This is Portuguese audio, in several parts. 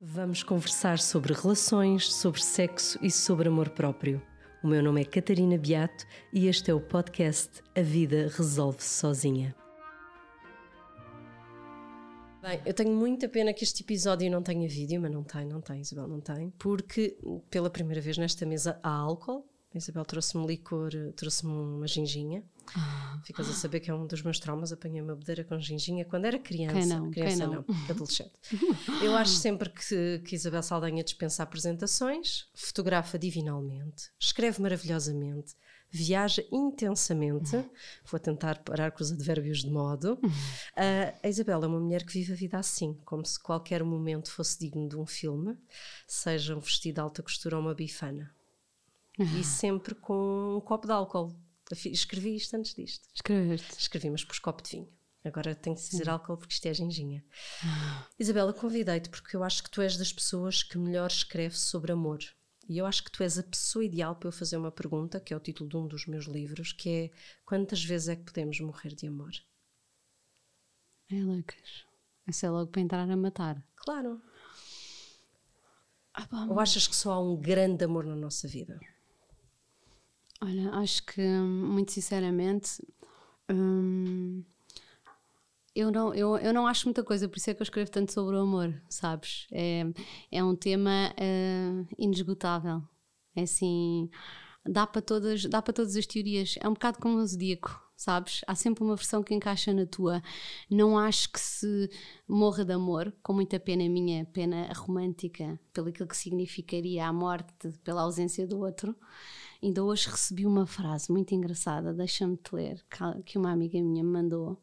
Vamos conversar sobre relações, sobre sexo e sobre amor próprio. O meu nome é Catarina Beato e este é o podcast A Vida Resolve-se Sozinha. Bem, eu tenho muita pena que este episódio não tenha vídeo, mas não tem, não tem, Isabel, não tem, porque pela primeira vez nesta mesa há álcool. A Isabel trouxe-me licor, trouxe-me uma ginginha. Ah. Ficas a saber que é um dos meus traumas. Apanhei uma bedeira com ginginha quando era criança. Quem não? Criança não? não, adolescente. Eu acho sempre que, que Isabel Saldanha dispensa apresentações, fotografa divinalmente, escreve maravilhosamente, viaja intensamente. Vou tentar parar com os advérbios de modo. Uh, a Isabel é uma mulher que vive a vida assim, como se qualquer momento fosse digno de um filme, seja um vestido de alta costura ou uma bifana. E sempre com um copo de álcool. Escrevi isto antes disto. Escreveste. Escrevi, mas pus copo de vinho. Agora tenho que dizer álcool porque isto é ginginha. Isabela, convidei-te porque eu acho que tu és das pessoas que melhor escreve sobre amor. E eu acho que tu és a pessoa ideal para eu fazer uma pergunta, que é o título de um dos meus livros, que é quantas vezes é que podemos morrer de amor? É, Lucas. Essa é logo para entrar a matar. Claro. Ah, Ou achas que só há um grande amor na nossa vida? Olha, acho que, muito sinceramente, hum, eu, não, eu, eu não acho muita coisa, por isso é que eu escrevo tanto sobre o amor, sabes? É, é um tema uh, inesgotável. É assim, dá para, todas, dá para todas as teorias. É um bocado como um zodíaco, sabes? Há sempre uma versão que encaixa na tua. Não acho que se morra de amor, com muita pena minha, pena romântica, pelo que significaria a morte pela ausência do outro. Ainda hoje recebi uma frase muito engraçada, deixa-me te ler, que uma amiga minha me mandou.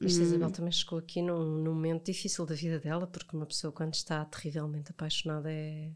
Esta Isabel também chegou aqui num, num momento difícil da vida dela, porque uma pessoa, quando está terrivelmente apaixonada, é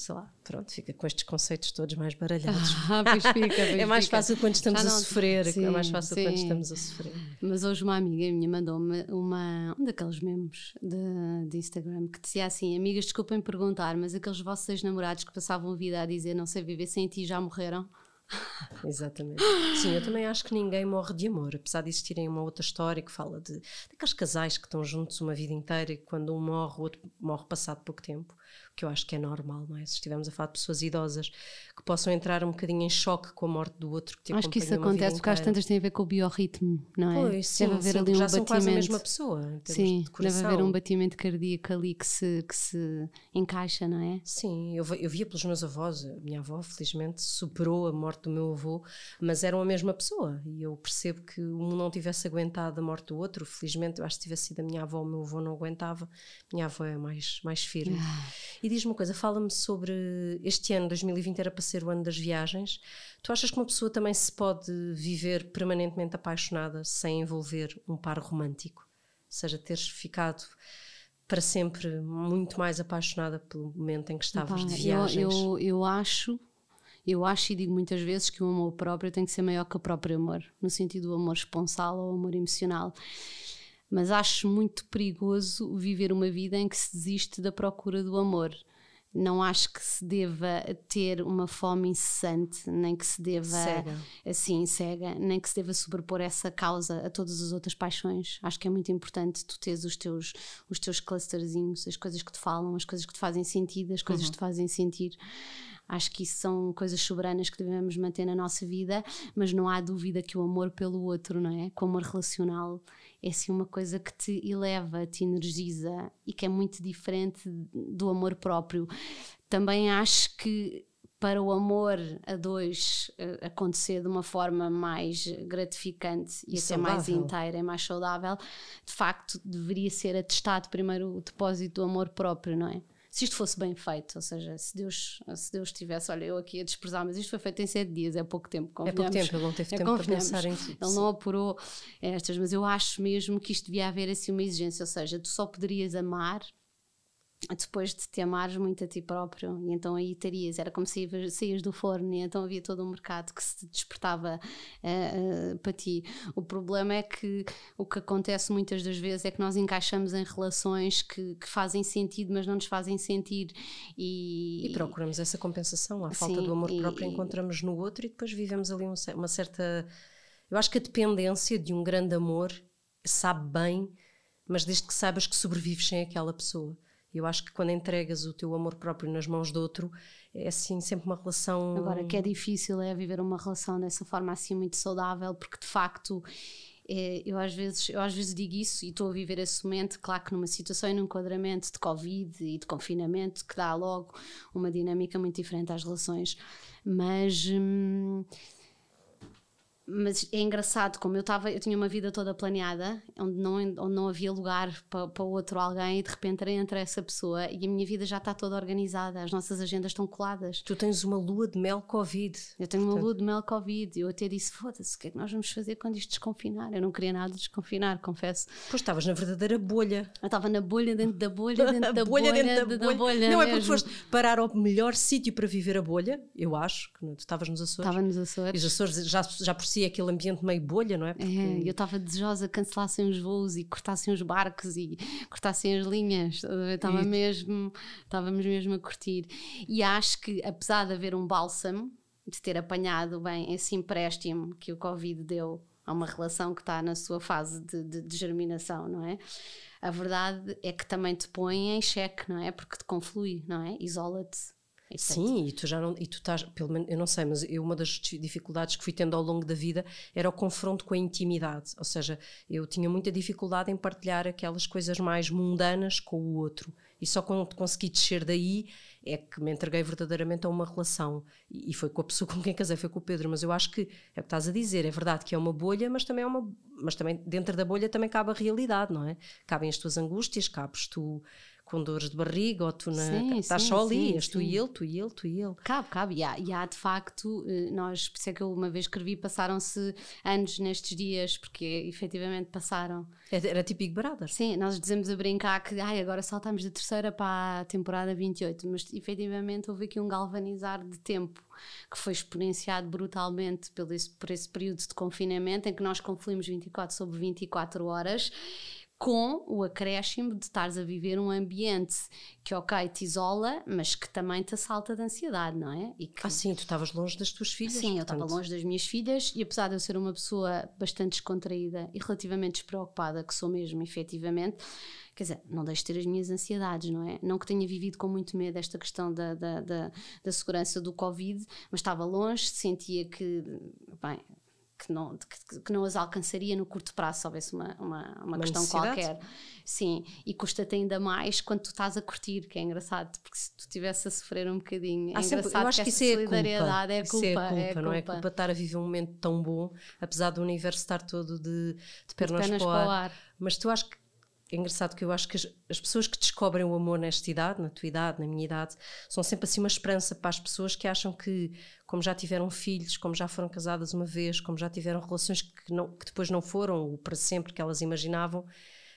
sei lá, pronto, fica com estes conceitos todos mais baralhados. Ah, pois fica, pois é mais fica. fácil quando estamos Já a não- sofrer, Sim, é mais fácil quando sim. estamos a sofrer. Mas hoje uma amiga minha mandou-me uma, um daqueles memes de, de Instagram que dizia assim: Amigas, desculpem perguntar, mas aqueles vossos ex-namorados que passavam a vida a dizer não sei viver sem ti já morreram? Exatamente. Sim, eu também acho que ninguém morre de amor, apesar de existirem uma outra história que fala de daqueles casais que estão juntos uma vida inteira e quando um morre, o outro morre passado pouco tempo, que eu acho que é normal, não é? Se estivermos a falar de pessoas idosas que possam entrar um bocadinho em choque com a morte do outro que Acho que isso acontece porque às tantas tem a ver com o biorritmo, não é? Pois, sim, deve haver sim, ali um já são quase a batimento. mesma pessoa, Sim, de coração. deve haver um batimento cardíaco ali que se, que se encaixa, não é? Sim, eu, eu via pelos meus avós, a minha avó felizmente superou a morte do meu avô, mas eram a mesma pessoa e eu percebo que um não tivesse aguentado a morte do outro, felizmente eu acho que se tivesse sido a minha avó, o meu avô não aguentava, minha avó é mais, mais firme. E diz-me uma coisa, fala-me sobre este ano, 2020 era para ser o ano das viagens, tu achas que uma pessoa também se pode viver permanentemente apaixonada sem envolver um par romântico? Ou seja, teres ficado para sempre muito mais apaixonada pelo momento em que estavas Pá, de eu, viagens. eu, eu acho, eu acho e digo muitas vezes que o amor próprio tem que ser maior que o próprio amor, no sentido do amor esponsal ou amor emocional. Mas acho muito perigoso viver uma vida em que se desiste da procura do amor. Não acho que se deva ter uma fome incessante, nem que se deva Cega. assim cega, nem que se deva sobrepor essa causa a todas as outras paixões. Acho que é muito importante tu teres os teus, os teus clusterzinhos, as coisas que te falam, as coisas que te fazem sentido, as coisas que te fazem sentir. Acho que isso são coisas soberanas que devemos manter na nossa vida, mas não há dúvida que o amor pelo outro, não é? Que o amor relacional é assim uma coisa que te eleva, te energiza e que é muito diferente do amor próprio. Também acho que para o amor a dois eh, acontecer de uma forma mais gratificante e, E até mais inteira e mais saudável, de facto deveria ser atestado primeiro o depósito do amor próprio, não é? Se isto fosse bem feito, ou seja, se Deus, se Deus tivesse, olha, eu aqui a desprezar, mas isto foi feito em sete dias, é pouco tempo. É pouco tempo, ele não teve É, tempo para pensar em tudo. Ele não apurou estas, mas eu acho mesmo que isto devia haver assim uma exigência, ou seja, tu só poderias amar depois de te amares muito a ti próprio e então aí terias, era como se saías- do forno e então havia todo um mercado que se despertava eh, eh, para ti. O problema é que o que acontece muitas das vezes é que nós encaixamos em relações que, que fazem sentido mas não nos fazem sentir e, E procuramos essa compensação, à falta do amor e- próprio, encontramos no outro e depois vivemos ali um uma certa. Eu acho que a dependência de um grande amor sabe bem, mas desde que saibas que sobrevives sem aquela pessoa. Eu acho que quando entregas o teu amor próprio nas mãos do outro, é assim sempre uma relação. Agora, que é difícil é viver uma relação dessa forma assim muito saudável, porque de facto. É, eu, às vezes, eu às vezes digo isso e estou a viver esse momento, claro que numa situação e num enquadramento de Covid e de confinamento que dá logo uma dinâmica muito diferente às relações, mas hum, mas é engraçado como eu estava eu tinha uma vida toda planeada onde não onde não havia lugar para, para outro alguém e de repente entra essa pessoa e a minha vida já está toda organizada as nossas agendas estão coladas. Tu tens uma lua de mel covid eu tenho portanto... uma lua de mel covid eu até disse foda-se o que é que nós vamos fazer quando isto desconfinar? Eu não queria nada desconfinar confesso. Pois estavas na verdadeira bolha. Eu estava na bolha dentro da bolha dentro da bolha, bolha dentro da, da bolha, bolha não mesmo. é porque foste parar ao melhor sítio para viver a bolha eu acho que tu estavas nos Açores. Estava nos Açores. E os Açores já, já por si aquele ambiente meio bolha, não é? Porque... é eu estava desejosa que cancelassem os voos e cortassem os barcos e cortassem as linhas. Estava mesmo, estávamos mesmo a curtir. E acho que, apesar de haver um bálsamo, de ter apanhado bem esse empréstimo que o Covid deu a uma relação que está na sua fase de, de, de germinação, não é? A verdade é que também te põe em xeque, não é? Porque te conflui, não é? Isola-te Sim, e tu já não, e tu estás, pelo menos, eu não sei, mas eu, uma das dificuldades que fui tendo ao longo da vida era o confronto com a intimidade, ou seja, eu tinha muita dificuldade em partilhar aquelas coisas mais mundanas com o outro, e só quando consegui descer daí é que me entreguei verdadeiramente a uma relação, e, e foi com a pessoa com quem casei, foi com o Pedro, mas eu acho que é o que estás a dizer, é verdade que é uma bolha, mas também é uma, mas também dentro da bolha também cabe a realidade, não é? Cabem as tuas angústias, cabes tu com dores de barriga ou tu na, sim, estás sim, só ali, sim, és tu e ele, tu e ele, tu e ele. Cabe, cabe. E há, e há de facto, eh, nós, por isso é que eu uma vez escrevi, passaram-se anos nestes dias, porque efetivamente passaram. Era Big Brother. Sim, nós dizemos a brincar que ai, agora saltamos da terceira para a temporada 28, mas efetivamente houve aqui um galvanizar de tempo que foi exponenciado brutalmente pelo esse, por esse período de confinamento em que nós confluímos 24 sobre 24 horas com o acréscimo de estares a viver um ambiente que, ok, te isola, mas que também te assalta de ansiedade, não é? E que... Ah, sim, tu estavas longe das tuas filhas. Sim, portanto... eu estava longe das minhas filhas e apesar de eu ser uma pessoa bastante descontraída e relativamente despreocupada, que sou mesmo, efetivamente, quer dizer, não deixo de ter as minhas ansiedades, não é? Não que tenha vivido com muito medo esta questão da, da, da, da segurança do Covid, mas estava longe, sentia que, bem, que não, que, que, não as alcançaria no curto prazo se houvesse uma, uma, uma, uma questão qualquer. Sim, e custa-te ainda mais quando tu estás a curtir, que é engraçado, porque se tu estivesse a sofrer um bocadinho, é ah, engraçado sempre, eu acho que, que isso é solidariedade é culpa. É culpa, é culpa, não é culpa estar a viver um momento tão bom, apesar do universo estar todo de, de pernas, de pernas para, o ar. ar. Mas tu acho que é engraçado que eu acho que as, as, pessoas que descobrem o amor nesta idade, na tua idade, na minha idade, são sempre assim uma esperança para as pessoas que acham que, como já tiveram filhos, como já foram casadas uma vez, como já tiveram relações que, não, que depois não foram o para sempre que elas imaginavam,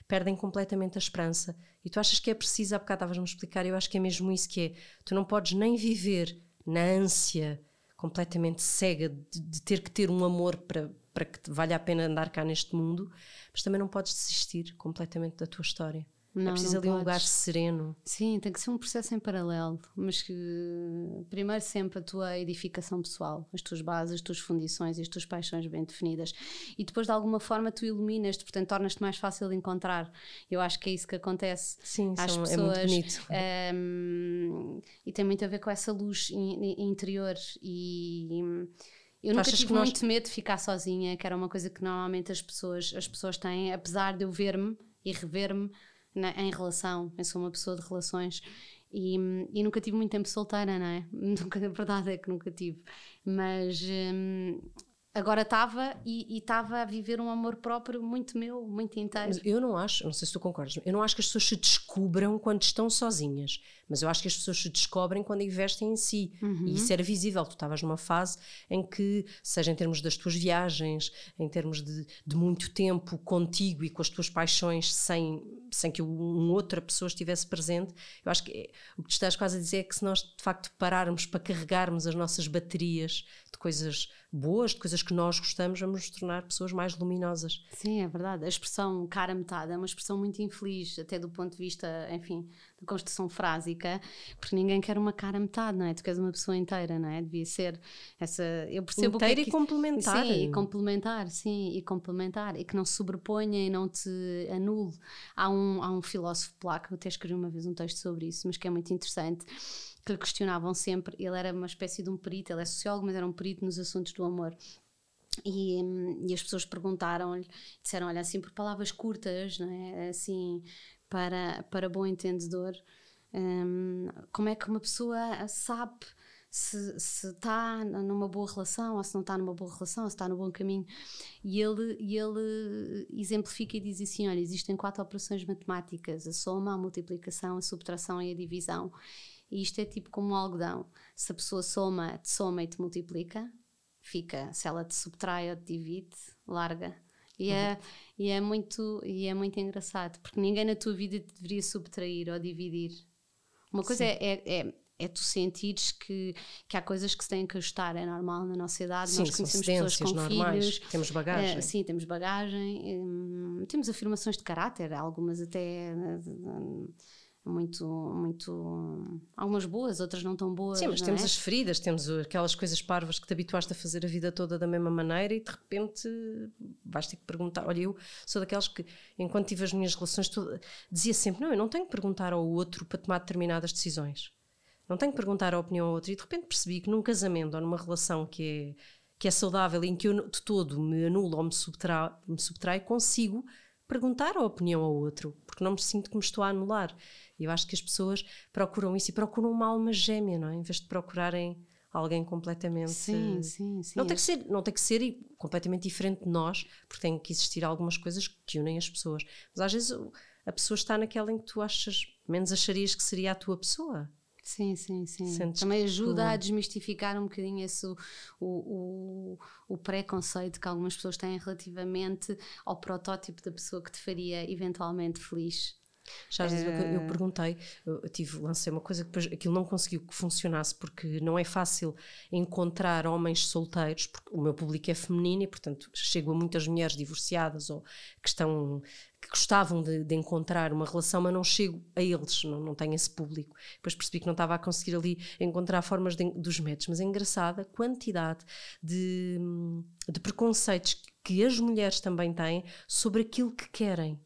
perdem completamente a esperança. E tu achas que é preciso, há bocado estavas-me a explicar, eu acho que é mesmo isso que é. Tu não podes nem viver na ânsia completamente cega de, de ter que ter um amor para, para que valha a pena andar cá neste mundo, mas também não podes desistir completamente da tua história. É não, é preciso ali podes. um lugar sereno. Sim, tem que ser um processo em paralelo, mas que primeiro sempre a tua edificação pessoal, as tuas bases, as tuas fundições e as tuas paixões bem definidas. E depois de alguma forma tu iluminas-te, portanto tornas-te mais fácil de encontrar. Eu acho que é isso que acontece Sim, às são, pessoas. É muito bonito. Um, e tem muito a ver com essa luz in, interior e eu nunca tive nós... muito medo de ficar sozinha, que era uma coisa que normalmente as pessoas, as pessoas têm, apesar de eu ver-me e rever-me em relação. Eu sou uma pessoa de relações e, e, nunca tive muito tempo solteira, não é? Nunca, a verdade é que nunca tive. Mas hum, agora estava e estava a viver um amor próprio muito meu, muito inteiro. Mas eu não acho, não sei se tu concordas, eu não acho que as pessoas se descubram quando estão sozinhas, mas eu acho que as pessoas se descobrem quando investem em si. Uhum. E isso era visível. Tu estavas numa fase em que, seja em termos das tuas viagens, em termos de, de muito tempo contigo e com as tuas paixões, sem, sem que uma outra pessoa estivesse presente, eu acho que é, o que tu estás quase a dizer é que se nós de facto pararmos para carregarmos as nossas baterias de coisas boas, de coisas que nós gostamos, vamos nos tornar pessoas mais luminosas. Sim, é verdade. A expressão cara metade é uma expressão muito infeliz, até do ponto de vista, enfim, construção frásica, porque ninguém quer uma cara metade, não é? Tu queres uma pessoa inteira, não é? Devia ser essa. Eu percebo inteira que é que, e complementar. Sim, e complementar, sim, e complementar, e que não se sobreponha e não te anule. Há um, há um filósofo polaco, eu até escrevi uma vez um texto sobre isso, mas que é muito interessante, que lhe questionavam sempre. Ele era uma espécie de um perito, ele é sociólogo, mas era um perito nos assuntos do amor. E, e, as pessoas perguntaram-lhe, disseram: Olha, assim, por palavras curtas, não é? assim, para, para bom entendedor, um, como é que uma pessoa sabe se, se está numa boa relação ou se não está numa boa relação, ou se está no bom caminho. E ele, e ele exemplifica e diz assim: olha, existem quatro operações matemáticas: a soma, a multiplicação, a subtração e a divisão. E isto é tipo como um algodão. Se a pessoa soma, te soma e te multiplica, fica. Se ela te subtrai ou te divide, larga. E, uhum. é, e, é muito, e é muito engraçado, porque ninguém na tua vida te deveria subtrair ou dividir. Uma coisa é, é, é, é, tu sentires que, que há coisas que se têm que ajustar, é normal na nossa idade, sim, nós conhecemos pessoas com normais, filhos. Temos bagagem. É, sim, temos bagagem, hum, temos afirmações de caráter, algumas até. Hum, muito, muito. Algumas boas, outras não tão boas. Sim, mas temos é? as feridas, temos aquelas coisas parvas que te habituaste a fazer a vida toda da mesma maneira e de repente vais ter que perguntar. Olha, eu sou daquelas que, enquanto tive as minhas relações, dizia sempre: não, eu não tenho que perguntar ao outro para tomar determinadas decisões. Não tenho que perguntar a opinião ao outro. E de repente percebi que num casamento ou numa relação que é, que é saudável, em que eu de todo me anulo ou me subtrai, me subtrai consigo perguntar a opinião ao outro, porque não me sinto que me estou a anular. E eu acho que as pessoas procuram isso e procuram uma alma gêmea, não é? Em vez de procurarem alguém completamente. Sim, sim, sim. Não tem que ser, não tem que ser completamente diferente de nós, porque tem que existir algumas coisas que unem as pessoas. Mas às vezes a pessoa está naquela em que tu achas, menos acharias que seria a tua pessoa. Sim, sim, sim. Sentes Também ajuda a desmistificar um bocadinho esse, o, o, o preconceito que algumas pessoas têm relativamente ao protótipo da pessoa que te faria eventualmente feliz. Já às vezes eu, eu perguntei, eu tive, lancei uma coisa que depois aquilo não conseguiu que funcionasse porque não é fácil encontrar homens solteiros, porque o meu público é feminino e, portanto, chego a muitas mulheres divorciadas ou que estão que gostavam de, de, encontrar uma relação, mas não chego a eles, não, não tenho esse público. Depois percebi que não estava a conseguir ali encontrar formas de, dos métodos, mas é engraçada a quantidade de, de preconceitos que as mulheres também têm sobre aquilo que querem.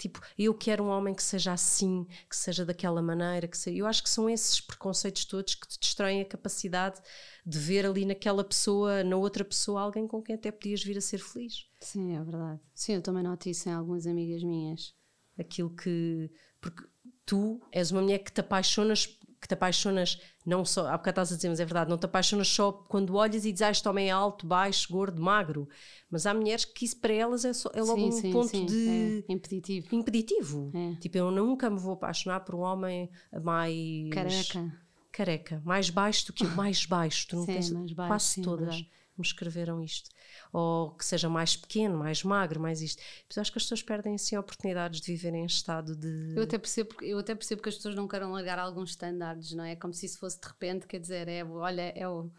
Tipo, eu quero um homem que seja assim, que seja daquela maneira, que seja... Eu acho que são esses preconceitos todos que te destroem a capacidade de ver ali naquela pessoa, na outra pessoa, alguém com quem até podias vir a ser feliz. Sim, é verdade. Sim, eu também noto isso em algumas amigas minhas. Aquilo que. Porque tu és uma mulher que te apaixonas que te apaixonas não só, há bocado estás a dizer, mas é verdade, não te apaixonas só quando olhas e dizes, ah, este homem é alto, baixo, gordo, magro, mas há mulheres que isso para elas é, só, é logo sim, um sim, ponto sim, de... É. Impeditivo. Impeditivo. É. Tipo, eu nunca me vou apaixonar por um homem mais... Careca. Careca. Mais baixo do que o mais baixo. Tu não tens... mais baixo, quase todas me escreveram isto ou que seja mais pequeno, mais magro, mais isto. Mas eu acho que as pessoas perdem assim oportunidades de viverem em estado de. Eu até percebo, eu até percebo que as pessoas não queiram largar alguns estándares, não é? Como se isso fosse de repente, quer dizer, é, olha, é o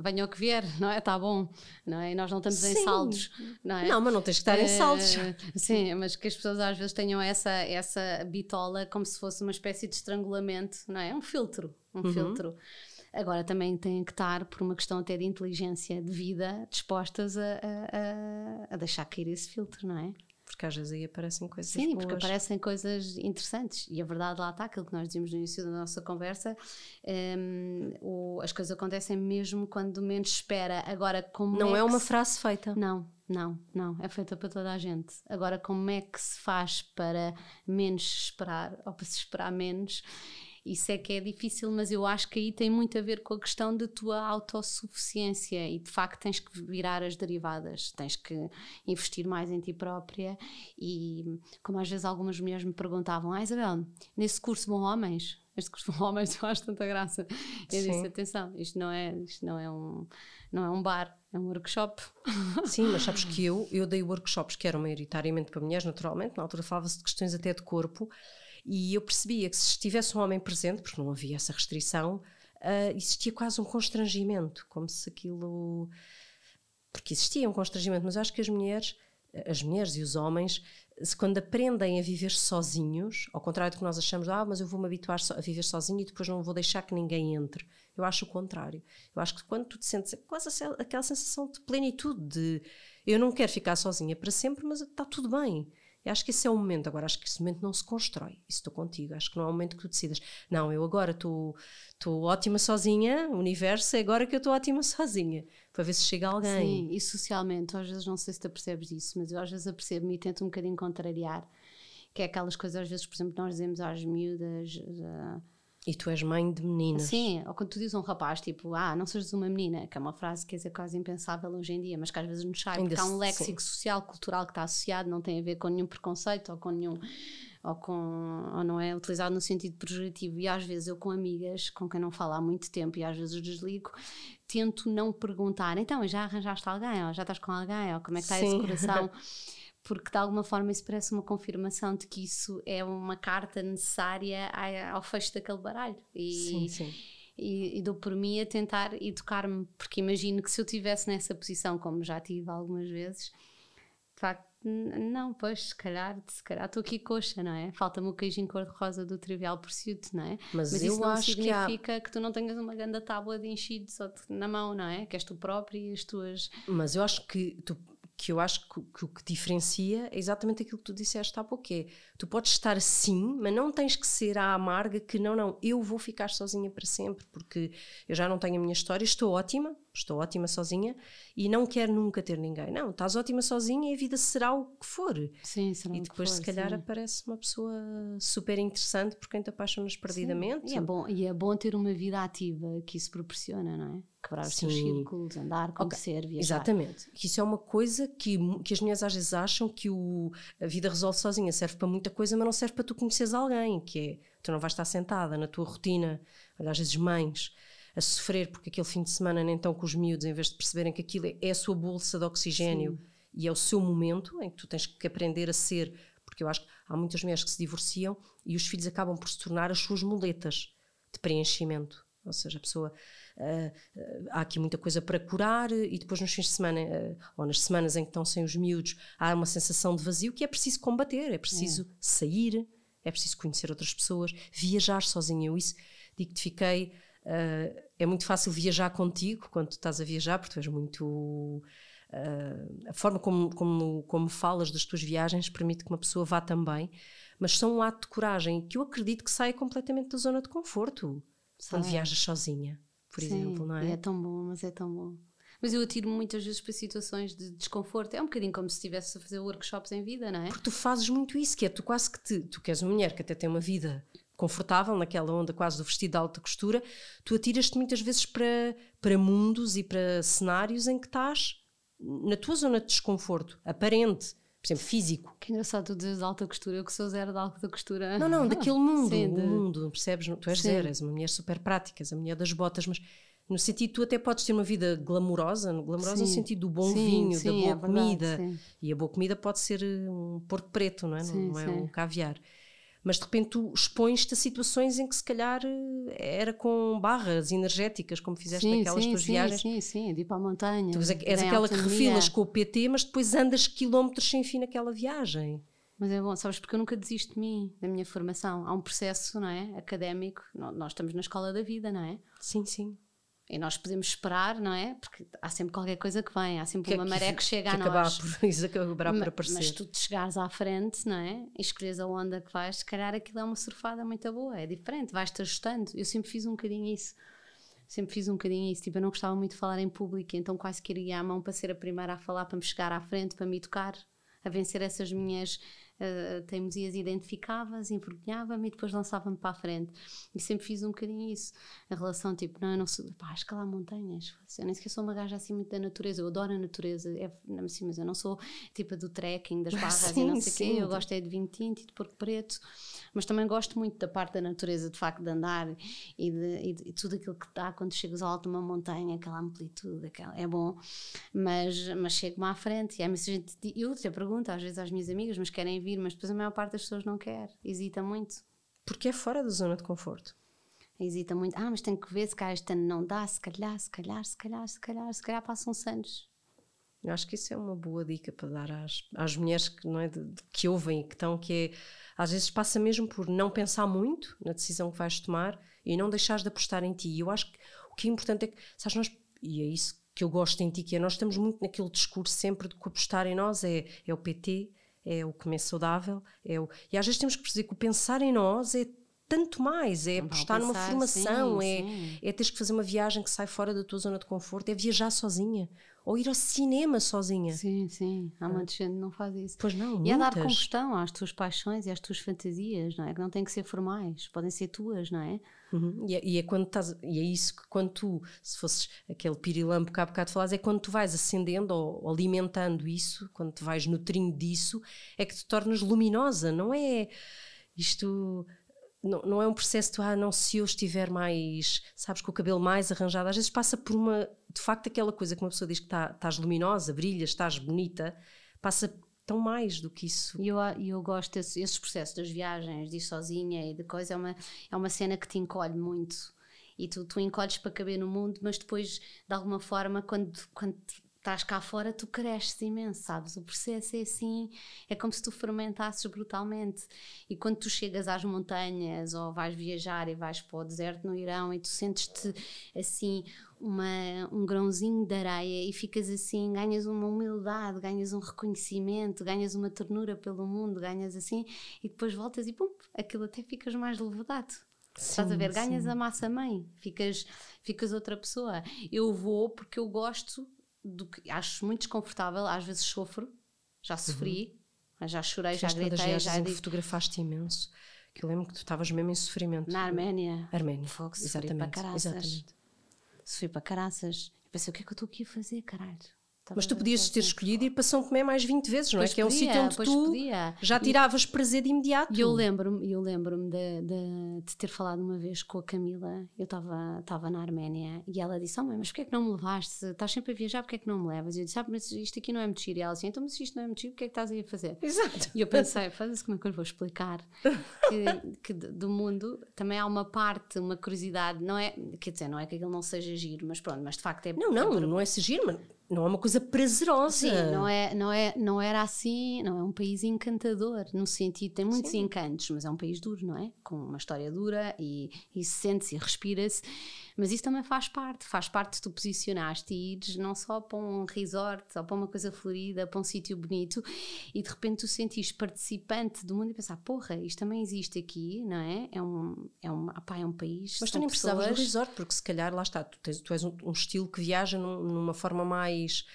venha o que vier, não é? Está bom, não é? E nós não estamos sim. em saldos, não é? Não, mas não tens que estar em saldos. Sim, mas que as pessoas às vezes tenham essa, essa bitola como se fosse uma espécie de estrangulamento, não é? Um filtro, um uhum. filtro. Agora também têm que estar, por uma questão até de inteligência de vida, dispostas a, a, a deixar cair esse filtro, não é? Porque às vezes aí aparecem coisas Sim, boas. porque aparecem coisas interessantes. E a verdade lá está, aquilo que nós dizíamos no início da nossa conversa, um, ehm, o, as coisas acontecem mesmo quando menos espera. Agora, como Não é, é uma se... frase feita. Não, não, não. É feita para toda a gente. Agora, como é que se faz para menos esperar, ou para se esperar menos? Isso é que é difícil, mas eu acho que aí tem muito a ver com a questão da tua autossuficiência e de facto tens que virar as derivadas, tens que investir mais em ti própria e como às vezes algumas mulheres me perguntavam, ah Isabel, nesse curso Bom Homens, este curso Bom Homens eu acho tanta graça. Eu Sim. disse, atenção, isto não é, isto não é um não é um bar, é um workshop. Sim, mas sabes que eu, eu dei workshops que eram maioritariamente para mulheres, naturalmente, na altura falava-se de questões até de corpo, e eu percebia que se estivesse um homem presente, porque não havia essa restrição, uh, existia quase um constrangimento, como se aquilo. Porque existia um constrangimento, mas acho que as mulheres, as mulheres e os homens quando aprendem a viver sozinhos, ao contrário do que nós achamos, ah, mas eu vou me habituar a viver sozinho e depois não vou deixar que ninguém entre. Eu acho o contrário. Eu acho que quando tu te sentes quase aquela sensação de plenitude, de eu não quero ficar sozinha para sempre, mas está tudo bem. Acho que esse é o momento. Agora, acho que esse momento não se constrói. Isso estou contigo. Acho que não é o momento que tu decidas. Não, eu agora estou ótima sozinha, o universo é agora que eu estou ótima sozinha. Para ver se chega alguém. Sim, e socialmente, às vezes não sei se tu percebes isso, mas eu às vezes apercebo-me e tento um bocadinho contrariar. Que é aquelas coisas, às vezes, por exemplo, nós dizemos às miúdas. Uh, e tu és mãe de meninas. Sim, ou quando tu dizes a um rapaz, tipo, ah, não sejas uma menina, que é uma frase que é quase impensável hoje em dia, mas que às vezes nos sai, Ainda porque há um léxico sim. social, cultural que está associado, não tem a ver com nenhum preconceito ou com nenhum. Ou, com, ou não é utilizado no sentido projetivo. E às vezes eu, com amigas com quem não falo há muito tempo e às vezes desligo, tento não perguntar, então, já arranjaste alguém? Ou já estás com alguém? Ou como é que está sim. esse coração? porque de alguma forma isso parece uma confirmação de que isso é uma carta necessária ao fecho daquele baralho. E, sim, sim. E, e dou por mim a tentar educar-me, porque imagino que se eu estivesse nessa posição, como já tive algumas vezes, de facto, não, pois, se calhar, se calhar estou aqui coxa, não é? Falta-me o queijinho cor-de-rosa do Trivial Pursuit, não é? Mas, Mas isso não significa que, há... que, tu não tenhas uma grande tábua de enchido só na mão, não é? Que és tu próprio e as tuas. Mas eu acho que tu que eu acho que, que, o que diferencia é exatamente aquilo que tu disseste há pouco, é, tu podes estar assim, mas não tens que ser a amarga que não, não, eu vou ficar sozinha para sempre, porque eu já não tenho a minha história, estou ótima, estou ótima sozinha e não quero nunca ter ninguém. Não, estás ótima sozinha e a vida será o que for. Sim, será E depois, for, se calhar, sim. aparece uma pessoa super interessante por quem te apaixonas perdidamente. E é, bom, e é bom ter uma vida ativa que isso proporciona, não é? Quebrar os seus círculos, andar, conhecer, okay. viajar. Exatamente. Isso é uma coisa que, que as mulheres às vezes acham que o, a vida resolve sozinha, serve para muita coisa, mas não serve para tu conheceres alguém, que é, tu não vais estar sentada na tua rotina, olha, às vezes mães, a sofrer porque aquele fim de semana nem estão com os miúdos, em vez de perceberem que aquilo é a sua bolsa de oxigênio Sim. e é o seu momento em que tu tens que aprender a ser, porque eu acho que há muitas mulheres que se divorciam e os filhos acabam por se tornar as suas muletas de preenchimento. Ou seja, a pessoa. Uh, uh, há aqui muita coisa para curar, e depois nos fins de semana, uh, ou nas semanas em que estão sem os miúdos, há uma sensação de vazio que é preciso combater, é preciso é. sair, é preciso conhecer outras pessoas, viajar sozinha. Eu isso digo-te, fiquei Uh, é muito fácil viajar contigo quando estás a viajar, porque tu és muito. Uh, a forma como, como, como falas das tuas viagens permite que uma pessoa vá também, mas são um ato de coragem que eu acredito que saia completamente da zona de conforto Sai. quando viajas sozinha, por Sim, exemplo, não é? É tão bom, mas é tão bom. Mas eu atiro muitas vezes para situações de desconforto. É um bocadinho como se estivesse a fazer workshops em vida, não é? Porque tu fazes muito isso, que é tu quase que te. Tu que és uma mulher que até tem uma vida confortável, naquela onda quase do vestido de alta costura, tu atiras-te muitas vezes para, para mundos e para cenários em que estás na tua zona de desconforto, aparente, por exemplo, físico. Que engraçado tu dizes de alta costura, eu que sou zero de alta costura. Não, não, daquele mundo, Sim, de... mundo, percebes? Tu és Sim. zero, és uma mulher super prática, és a mulher das botas, mas no sentido tu até podes ter uma vida glamourosa, glamourosa sim. no sentido do bom sim, vinho, sim, da boa é comida. Verdade, e a boa comida pode ser um porco preto, não é? não é um caviar mas de repente tu expões-te a situações em que se calhar eh, era com barras energéticas, como fizeste sim, naquelas sim, tuas sim, viagens. Sim, sim, de ir para a montanha. Tu és aquela que refilas com o PT, mas depois andas quilómetros sem fim naquela viagem. Mas é bom, sabes, porque eu nunca desisto de mim, da minha formação. Há um processo, não é? Académico, nós estamos na escola da vida, não é? Sim, sim. E nós podemos esperar, não é? Porque há sempre qualquer coisa que vem, há sempre que, uma maré que chega que a nós. Por, isso acabar por aparecer. Mas tu te chegares à frente, não é? E escolhes a onda que vais, se calhar aquilo é uma surfada muito boa, é diferente, vais-te ajustando. Eu sempre fiz um bocadinho isso. Sempre fiz um bocadinho isso. Tipo, eu não gostava muito de falar em público, então quase que iria à mão para ser a primeira a falar, para me chegar à frente, para me tocar, a vencer essas minhas uh, teimosias identificava-as, envergonhava-me e depois lançava-me para a frente. E sempre fiz um bocadinho isso. A relação, tipo, não, eu não sou, pá, escalar montanhas. Eu nem sequer sou uma gaja assim muito da natureza. Eu adoro a natureza, é, assim, mas eu não sou tipo do trekking, das barras sim, e não sei o quê. Eu gosto é de vinho tinto e de porco preto. Mas também gosto muito da parte da natureza, de facto, de andar e de, e de, e tudo aquilo que dá quando chegas ao alto de uma montanha, aquela amplitude, aquela, é bom. Mas, mas chego-me à frente e muita gente. Eu até pergunto às vezes às minhas amigas, mas querem vir, mas depois a maior parte das pessoas não quer, hesita muito. Porque é fora da zona de conforto. Hesita muito. Ah, mas tem que ver se calhar este ano não dá, se calhar, se calhar, se calhar, se calhar, se calhar passam-se anos. Eu acho que isso é uma boa dica para dar às, às mulheres que, não é, de, de, que ouvem e que estão, que é, às vezes passa mesmo por não pensar muito na decisão que vais tomar e não deixares de apostar em ti. E eu acho que o que é importante é que, sabes, nós, e é isso que eu gosto em ti, que é, nós estamos muito naquele discurso sempre de que apostar em nós é, é o PT, é o comer saudável, é o... E às vezes temos que perceber que o pensar em nós é tanto mais, é apostar numa formação, sim, é, sim. é teres que fazer uma viagem que sai fora da tua zona de conforto, é viajar sozinha, ou ir ao cinema sozinha. Sim, sim, há muita gente que não faz isso. Pois não, E a dar combustão às tuas paixões e às tuas fantasias, não é? Que não têm que ser formais, podem ser tuas, não é? Uhum. E, é, e, é, quando estás, e é isso que quando tu, se fosses aquele pirilampo que há bocado falaste, é quando tu vais acendendo ou, ou alimentando isso, quando te vais nutrindo disso, é que te tornas luminosa, não é isto não, não, é um processo de, ah, não, se eu estiver mais, sabes, com o cabelo mais arranjado, às vezes passa por uma, de facto, aquela coisa que uma pessoa diz que tá, estás luminosa, brilhas, estás bonita, passa tão mais do que isso. E eu, eu gosto desse, esses processos das viagens, de ir sozinha e de coisa, é uma, é uma cena que te encolhe muito. E tu, tu encolhes para caber no mundo, mas depois, de alguma forma, quando, quando estás cá fora, tu cresces imenso, sabes? O processo é assim, é como se tu fermentasses brutalmente. E quando tu chegas às montanhas ou vais viajar e vais para o deserto no Irão e tu sentes-te assim, uma, um grãozinho de areia e ficas assim, ganhas uma humildade, ganhas um reconhecimento, ganhas uma ternura pelo mundo, ganhas assim, e depois voltas e pum, aquilo até ficas mais levado. Estás a ver? Ganhas sim. a massa mãe, ficas, ficas outra pessoa. Eu vou porque eu gosto do que acho muito desconfortável, às vezes sofro, já uhum. sofri, uhum. já chorei, já gritei, já disse... fotografaste imenso, que eu lembro que tu estavas mesmo em sofrimento. Na Arménia. Arménia. Fogo, exatamente. Para caraças. Exatamente. Sofri para caraças. Eu pensei, o que é que eu estou aqui a fazer, caralho? Mas tu podias ter escolhido ir para São Tomé mais 20 vezes, não é? que é um sítio onde tu podia. já tiravas e, prazer de imediato. E eu lembro-me eu lembro de, de, de, ter falado uma vez com a Camila, eu estava na Arménia, e ela disse: Oh, mãe, mas porquê é que não me levaste? Estás sempre a viajar, porquê é que não me levas? E eu disse: Ah, mas isto aqui não é muito giro. E ela disse: Então, mas isto não é muito giro, o que é que estás aí a fazer? Exato. E eu pensei: Faz-se como é que eu vou explicar? que, que do mundo também há uma parte, uma curiosidade, não é? Quer dizer, não é que aquilo não seja giro, mas pronto, mas de facto é. Não, não, é não é ser giro, mas não é uma coisa prazerosa. Sim, não, é, não, é, não era assim, não é um país encantador, no sentido, tem muitos Sim. encantos, mas é um país duro, não é? Com uma história dura e, e sente-se e respira-se. Mas isso também faz parte, faz parte de tu posicionaste e ires não só para um resort ou para uma coisa florida, para um sítio bonito e de repente tu sentiste participante do mundo e pensar, porra, isto também existe aqui, não é? É um, é um, apá, é um país. Mas tu nem pessoas... precisavas do resort, porque se calhar lá está, tu, tens, tu és um, um estilo que viaja num, numa forma mais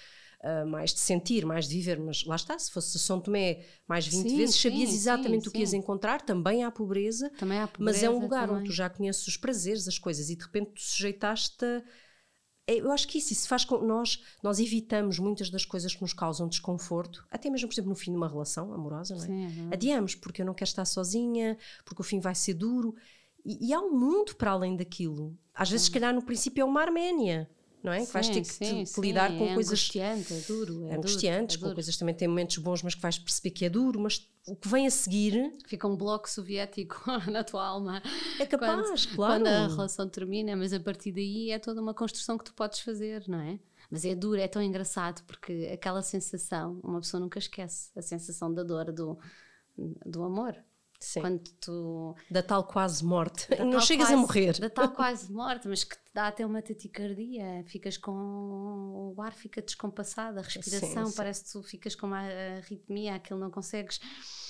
uh, mais de sentir, mais de viver, mas lá está, se fosse São Tomé mais 20 sim, vezes, sabias sim, exatamente sim, o que ias encontrar, também há pobreza, também há pobreza mas é um lugar também. onde tu já conheces os prazeres, as coisas, e de repente tu sujeitaste a é, eu acho que isso, isso faz com nós nós evitamos muitas das coisas que nos causam desconforto, até mesmo, por exemplo, no fim de uma relação amorosa, não é? Sim, é Adiamos, porque eu não quero estar sozinha, porque o fim vai ser duro. E, e há um mundo para além daquilo. Às vezes, se calhar, no princípio é uma Arménia não é? Sim, que vais ter que, sim, te, lidar com é coisas. Angustiante, é duro. É angustiantes, duro, é com coisas também têm momentos bons, mas que vais perceber que é duro, mas o que vem a seguir. Fica um bloco soviético na tua alma. É capaz, quando, claro. Quando a relação termina, mas a partir daí é toda uma construção que tu podes fazer, não é? Mas é duro, é tão engraçado, porque aquela sensação, uma pessoa nunca esquece a sensação da dor do, do amor. Sim. Quando tu. Da tal quase morte. Da não chegas quase, a morrer. Da tal quase morte, mas que te dá até uma taticardia. Ficas com. O ar fica descompassado, a respiração, sim, sim. parece que tu ficas com uma arritmia, aquilo não consegues.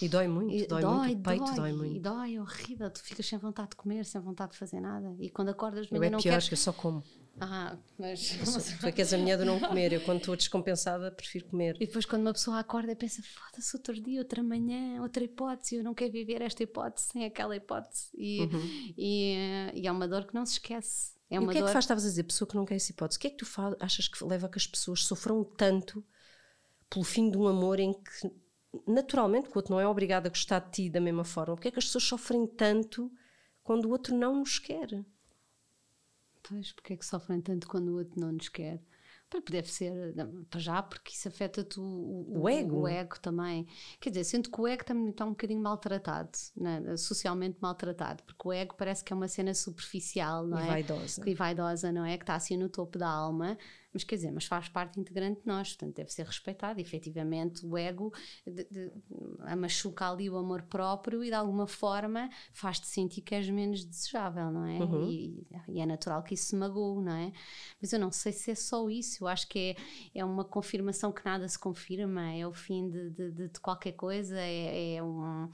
E dói muito, e, dói, dói, muito, o peito dói, dói muito. E dói, é horrível, tu ficas sem vontade de comer, sem vontade de fazer nada. E quando acordas eu é não pior, queres... que eu só como. Ah, mas. Tu é que és a mulher do não comer. Eu, quando estou descompensada, prefiro comer. E depois, quando uma pessoa acorda, pensa: foda-se, outro dia, outra manhã, outra hipótese. Eu não quero viver esta hipótese sem aquela hipótese. E, uhum. e, e é uma dor que não se esquece. É uma e o que dor... é que faz, estavas a dizer, pessoa que não quer essa hipótese? O que é que tu faz, achas que leva a que as pessoas sofram tanto pelo fim de um amor em que, naturalmente, o outro não é obrigado a gostar de ti da mesma forma? Porquê é que as pessoas sofrem tanto quando o outro não nos quer? Pois, porque é que sofrem tanto quando o outro não nos quer? Deve ser, para já, porque isso afeta-te o, o, o, ego. o ego também. Quer dizer, sinto que o ego também está um bocadinho maltratado, né? socialmente maltratado, porque o ego parece que é uma cena superficial, não e é? vaidosa. E vaidosa, não é? Que está assim no topo da alma, mas quer dizer, mas faz parte integrante de nós, portanto deve ser respeitado. efetivamente, o ego de, de, machuca ali o amor próprio e de alguma forma faz-te sentir que és menos desejável, não é? Uhum. E, e, é natural que isso se magoe, não é? Mas eu não sei se é só isso, eu acho que é, é uma confirmação que nada se confirma, é o fim de, de, de qualquer coisa, é, é um.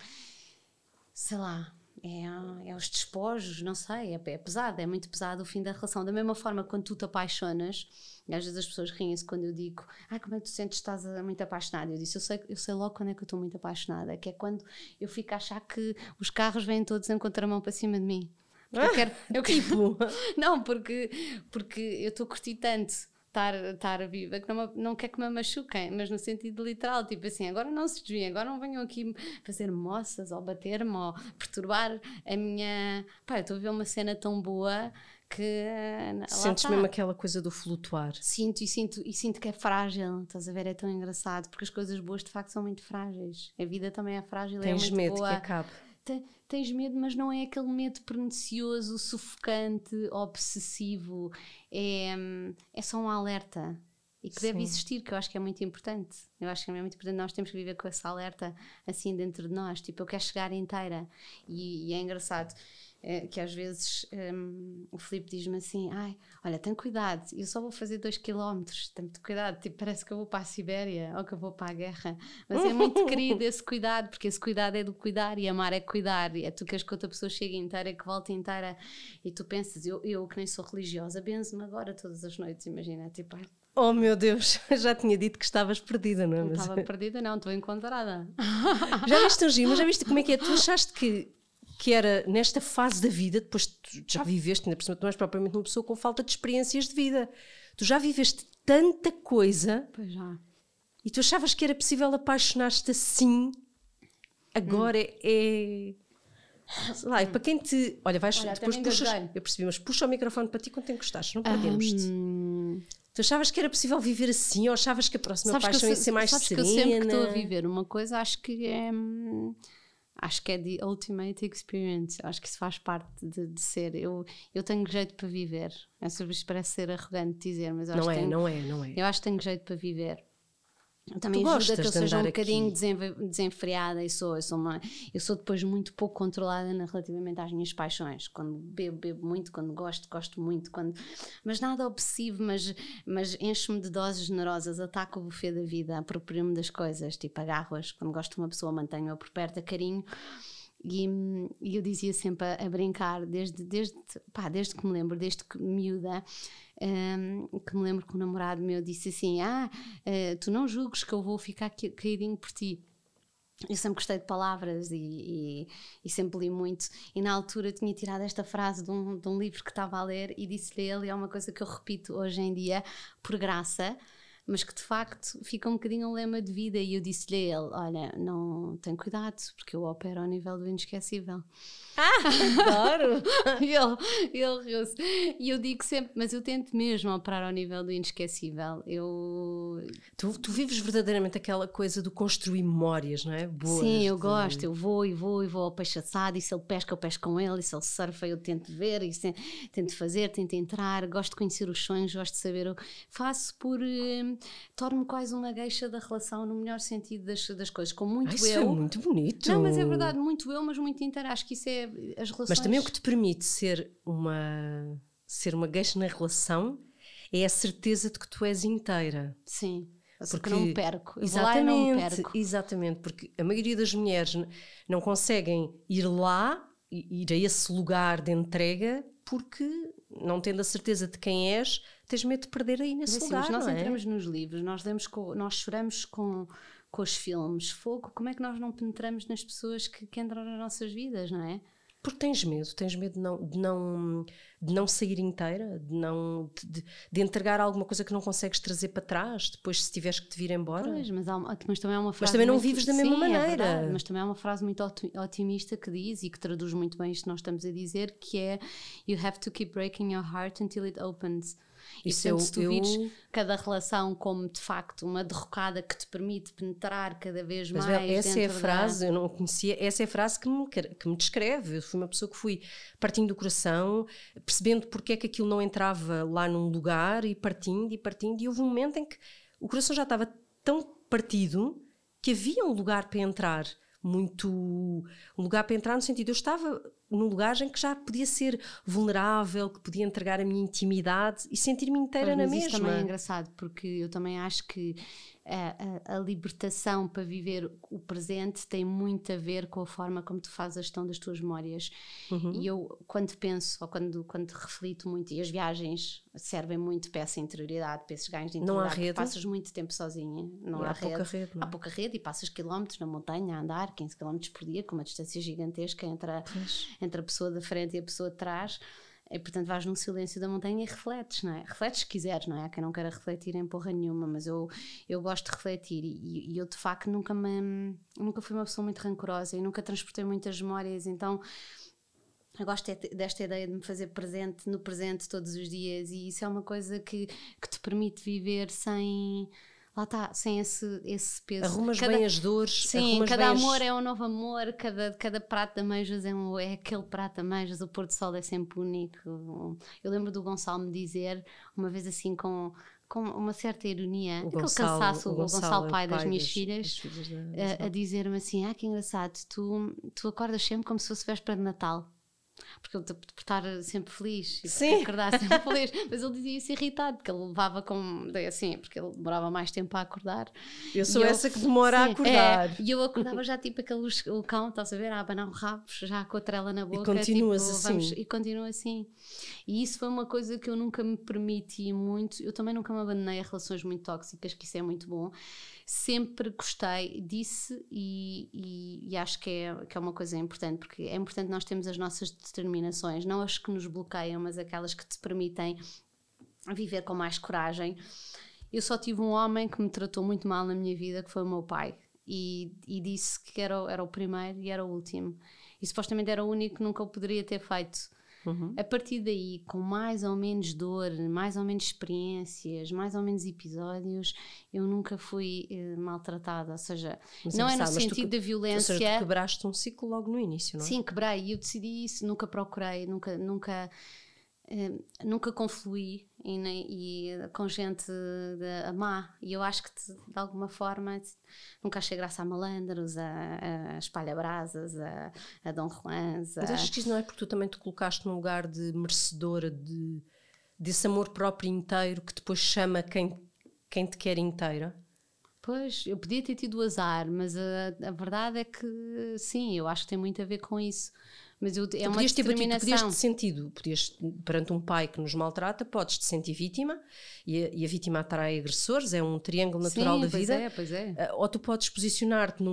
sei lá é, é os despojos, não sei, é, é, pesado, é muito pesado o fim da relação. Da mesma forma, quando tu te apaixonas, e às vezes as pessoas riem-se quando eu digo, ah, como é que tu sentes que estás muito apaixonada? Eu disse, eu sei, eu sei logo quando é que eu estou muito apaixonada, que é quando eu fico a achar que os carros vêm todos em contramão para cima de mim. Porque eu quero, eu tipo, não, porque, porque eu estou a curtir tanto estar, estar viva, que não, não quer que me machuquem, mas no sentido literal, tipo assim, agora não se desviem, agora não venham aqui fazer moças ou bater-me ou perturbar a minha. Pá, eu estou a ver uma cena tão boa que. Sentes mesmo aquela coisa do flutuar. Sinto e sinto e sinto que é frágil, estás a ver? É tão engraçado, porque as coisas boas de facto são muito frágeis. A vida também é frágil, Tens é muito medo boa. que acabe tens medo, mas não é aquele medo pernicioso, sufocante, obsessivo. É, é só um alerta. E que Sim. deve existir, que eu acho que é muito importante. Eu acho que é muito importante. Nós temos que viver com essa alerta assim dentro de nós. Tipo, eu quero chegar inteira. E, e é engraçado é, que às vezes um, o Filipe diz-me assim: ai, olha, tem cuidado, eu só vou fazer 2 km, tem muito cuidado, tipo, parece que eu vou para a Sibéria ou que eu vou para a guerra. Mas é muito querido esse cuidado, porque esse cuidado é do cuidar e amar é cuidar. E é tu queres que outra pessoa chegue inteira, que volte inteira. E tu pensas, eu, eu que nem sou religiosa, benzo-me agora todas as noites, imagina, tipo, ai, Oh meu Deus, já tinha dito que estavas perdida, não é? Não estava perdida, não, estou encontrada. Já viste um giro, mas já viste como é que é? Tu achaste que que era nesta fase da vida, depois tu já viveste, ainda por cima tu não és propriamente uma pessoa com falta de experiências de vida. Tu já viveste tanta coisa. Pois já. E tu achavas que era possível apaixonar-te assim. Agora hum. é. Sei lá, e para quem te. Olha, vais. Olha, depois puxas. Eu percebi, mas puxa o microfone para ti quando te encostaste, não perdemos-te. Tu achavas que era possível viver assim ou achavas que a próxima sabes paixão ia ser mais sabes serena? Que eu sempre que estou a viver uma coisa, acho que é. Hum, acho que é the ultimate experience. Acho que isso faz parte de, de ser. Eu, eu tenho jeito para viver. Essa vez parece ser arrogante dizer, mas não acho é, que tenho, não é, não é. Eu acho que tenho jeito para viver. Também tu ajuda que eu seja um bocadinho desenfreada e sou, eu sou, uma, eu sou depois muito pouco controlada relativamente às minhas paixões. Quando bebo, bebo muito, quando gosto, gosto muito, quando, mas nada obsessivo, mas, mas encho-me de doses generosas, ataco o buffet da vida, aproprio-me das coisas, tipo agarro-as, quando gosto de uma pessoa mantenho-a por perto a carinho. E, e, eu dizia sempre a, a, brincar, desde, desde, pá, desde que me lembro, desde que miúda, um, que me lembro que um namorado meu disse assim: Ah, uh, tu não julgues que eu vou ficar caidinho por ti. Eu sempre gostei de palavras e, e, e, sempre li muito. E na altura tinha tirado esta frase de um, de um livro que estava a ler e disse-lhe ele, é uma coisa que eu repito hoje em dia, por graça, mas que de facto fica um bocadinho um lema de vida. E eu disse-lhe a ele: Olha, não tem cuidado, porque eu opero ao nível do inesquecível. Ah, adoro! e ele, ele riu-se. E eu digo sempre, mas eu tento mesmo operar ao nível do inesquecível. Eu... Tu, tu vives verdadeiramente aquela coisa do construir memórias, não é? Boas Sim, eu de... gosto. Eu vou e vou e vou ao peixe assado. E se ele pesca, eu pesco com ele. E se ele surfa, eu tento ver. E se, tento fazer, tento entrar. Gosto de conhecer os sonhos, gosto de saber. Eu faço por. Eh, torno-me quase uma gueixa da relação, no melhor sentido das, das coisas. Com muito Ai, eu. Isso é muito bonito. Não, mas é verdade, muito eu, mas muito inteiro. Acho que isso é as relações. Mas também o que te permite ser uma, ser uma gueixa na relação é a certeza de que tu és inteira. Sim. Porque não me perco. Eu exatamente, não me perco. exatamente, porque a maioria das mulheres não conseguem ir lá, ir a esse lugar de entrega, porque não tendo a certeza de quem és, tens medo de perder aí nesse mas, lugar. Assim, nós é? entramos nos livros, nós, demos com, nós choramos com, com os filmes, fogo, como é que nós não penetramos nas pessoas que, que entram nas nossas vidas, não é? Porque tens medo, tens medo de não, de não, de não sair inteira, de, não, de, de, entregar alguma coisa que não consegues trazer para trás, depois se tiveres que te vir embora. Pois, mas, uma, mas também é uma frase. Mas também não muito, vives da mesma sim, maneira. É mas também é uma frase muito otimista que diz e que traduz muito bem isto que nós estamos a dizer, que é You have to keep breaking your heart until it opens. Isso e portanto, eu, se tu eu... vires cada relação como de facto uma derrocada que te permite penetrar cada vez Mas, mais. essa é a frase, da... eu não conhecia, essa é a frase que me, que me descreve. Eu fui uma pessoa que fui partindo do coração, percebendo porque é que aquilo não entrava lá num lugar e partindo e partindo, e houve um momento em que o coração já estava tão partido que havia um lugar para entrar muito um lugar para entrar no sentido eu estava num lugar em que já podia ser vulnerável, que podia entregar a minha intimidade e sentir-me inteira mas, na mas mesma. Isso também é engraçado porque eu também acho que a, a, a, libertação para viver o presente tem muito a ver com a forma como tu fazes a gestão das tuas memórias. Uhum. E eu, quando penso, ou quando, quando reflito muito, e as viagens servem muito para essa interioridade, para esses ganhos de interioridade, não há rede. passas muito tempo sozinha, não há, há, rede. Pouca rede não? Há pouca rede e passas quilómetros na montanha a andar, 15 quilómetros por dia, com uma distância gigantesca entre a, entre a pessoa da frente e a pessoa de trás. E, portanto, vais no silêncio da montanha e refletes, não é? Refletes se quiseres, não é? Há quem não queira refletir em porra nenhuma, mas eu, eu gosto de refletir e, e eu, de facto, nunca me... Nunca fui uma pessoa muito rancorosa e nunca transportei muitas memórias, então... Eu gosto desta ideia de me fazer presente no presente todos os dias e isso é uma coisa que, que te permite viver sem lá está, sem esse, esse peso. Arrumas cada, bem as dores. Sim, cada amor as... é um novo amor, cada, cada prato de ameijas é, um, é aquele prato de ameijas, o pôr do sol é sempre único. Eu lembro do Gonçalo me dizer, uma vez assim com, com uma certa ironia, o aquele Gonçalo, cansaço, o Gonçalo, Gonçalo pai, pai das minhas das, filhas, filhas a, a dizer-me assim: Ah, que engraçado, tu, tu acordas sempre como se fosse véspera de Natal porque ele por estar sempre feliz e Sim. acordar sempre feliz, mas ele dizia isso irritado, porque ele levava com assim, porque ele demorava mais tempo a acordar. Eu sou essa que demora sim, a acordar. É, e eu acordava já tipo aquele o cão, estás a ver, a abanar o rabo, já com a trela na boca. E continuas tipo, assim. Vamos, e continua assim. E isso foi uma coisa que eu nunca me permiti muito. Eu também nunca me abandonei a relações muito tóxicas, que isso é muito bom sempre gostei disso e, e, e, acho que é, que é uma coisa importante, porque é importante nós termos as nossas determinações, não as que nos bloqueiam, mas aquelas que te permitem viver com mais coragem. Eu só tive um homem que me tratou muito mal na minha vida, que foi o meu pai, e, e disse que era, era o primeiro e era o último. E supostamente era o único que nunca o poderia ter feito Uhum. A partir daí, com mais ou menos dor, mais ou menos experiências, mais ou menos episódios, eu nunca fui eh, maltratada. Ou seja, mas não é no sentido da violência. Ou seja, tu quebraste um ciclo logo no início, não é? Sim, quebrei. E eu decidi isso, nunca procurei, nunca. nunca Uh, nunca confluí e, e, com gente de, a má e eu acho que de, de alguma forma nunca achei graça a malandros, a, a espalha-brasas, a, a Dom Juans. Mas achas que isso não é porque tu também te colocaste num lugar de merecedora de, desse amor próprio inteiro que depois chama quem, quem te quer inteira? Pois, eu podia ter tido azar, mas a, a verdade é que sim, eu acho que tem muito a ver com isso mas eu, é tu uma podias ter podias te sentido, podias, perante um pai que nos maltrata, podes te sentir vítima e a, e a vítima atrai agressores, é um triângulo natural Sim, da vida. É, pois é. Ah, ou tu podes posicionar-te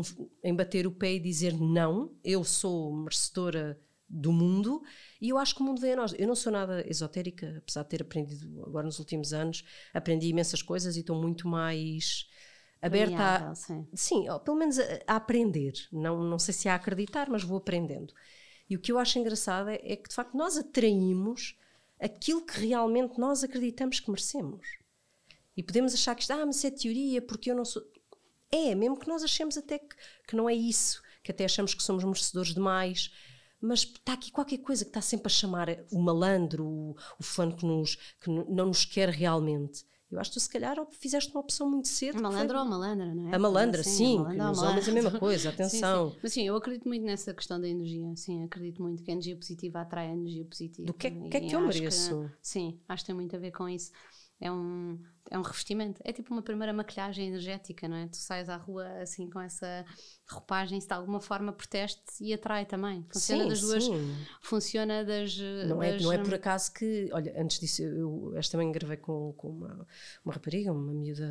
em bater o pé e dizer não, eu sou merecedora do mundo e eu acho que o mundo vem a nós. Eu não sou nada esotérica, apesar de ter aprendido agora nos últimos anos, aprendi imensas coisas e estou muito mais aberta a, sim. sim, pelo menos a, a, aprender. Não, não sei se a acreditar, mas vou aprendendo. E o que eu acho engraçado é, é que, de facto, nós atraímos aquilo que realmente nós acreditamos que merecemos. E podemos achar que isto, ah, mas é teoria, porque eu não sou. É, mesmo que nós achemos até que, que não é isso, que até achamos que somos merecedores demais, mas está aqui qualquer coisa que está sempre a chamar o malandro, o, o que, nos, que não nos quer realmente. Eu acho que tu, se calhar, fizeste uma opção muito cedo. A malandra foi... ou a malandra, não é? A malandra, assim, sim. A malandra, os homens é a mesma coisa, atenção. Sim, sim. Mas sim, eu acredito muito nessa questão da energia. Sim, acredito muito que a energia positiva atrai a energia positiva. Do que, que é que eu mereço? Que, sim, acho que tem muito a ver com isso. É um, é um revestimento. É tipo uma primeira maquilhagem energética, não é? Tu sais à rua assim com essa roupagem, se de alguma forma proteste e atrai também. Funciona sim, das duas. Sim. Funciona das. Não, das, é, não é por acaso que. Olha, antes disso, eu esta também gravei com, com uma, uma rapariga, uma miúda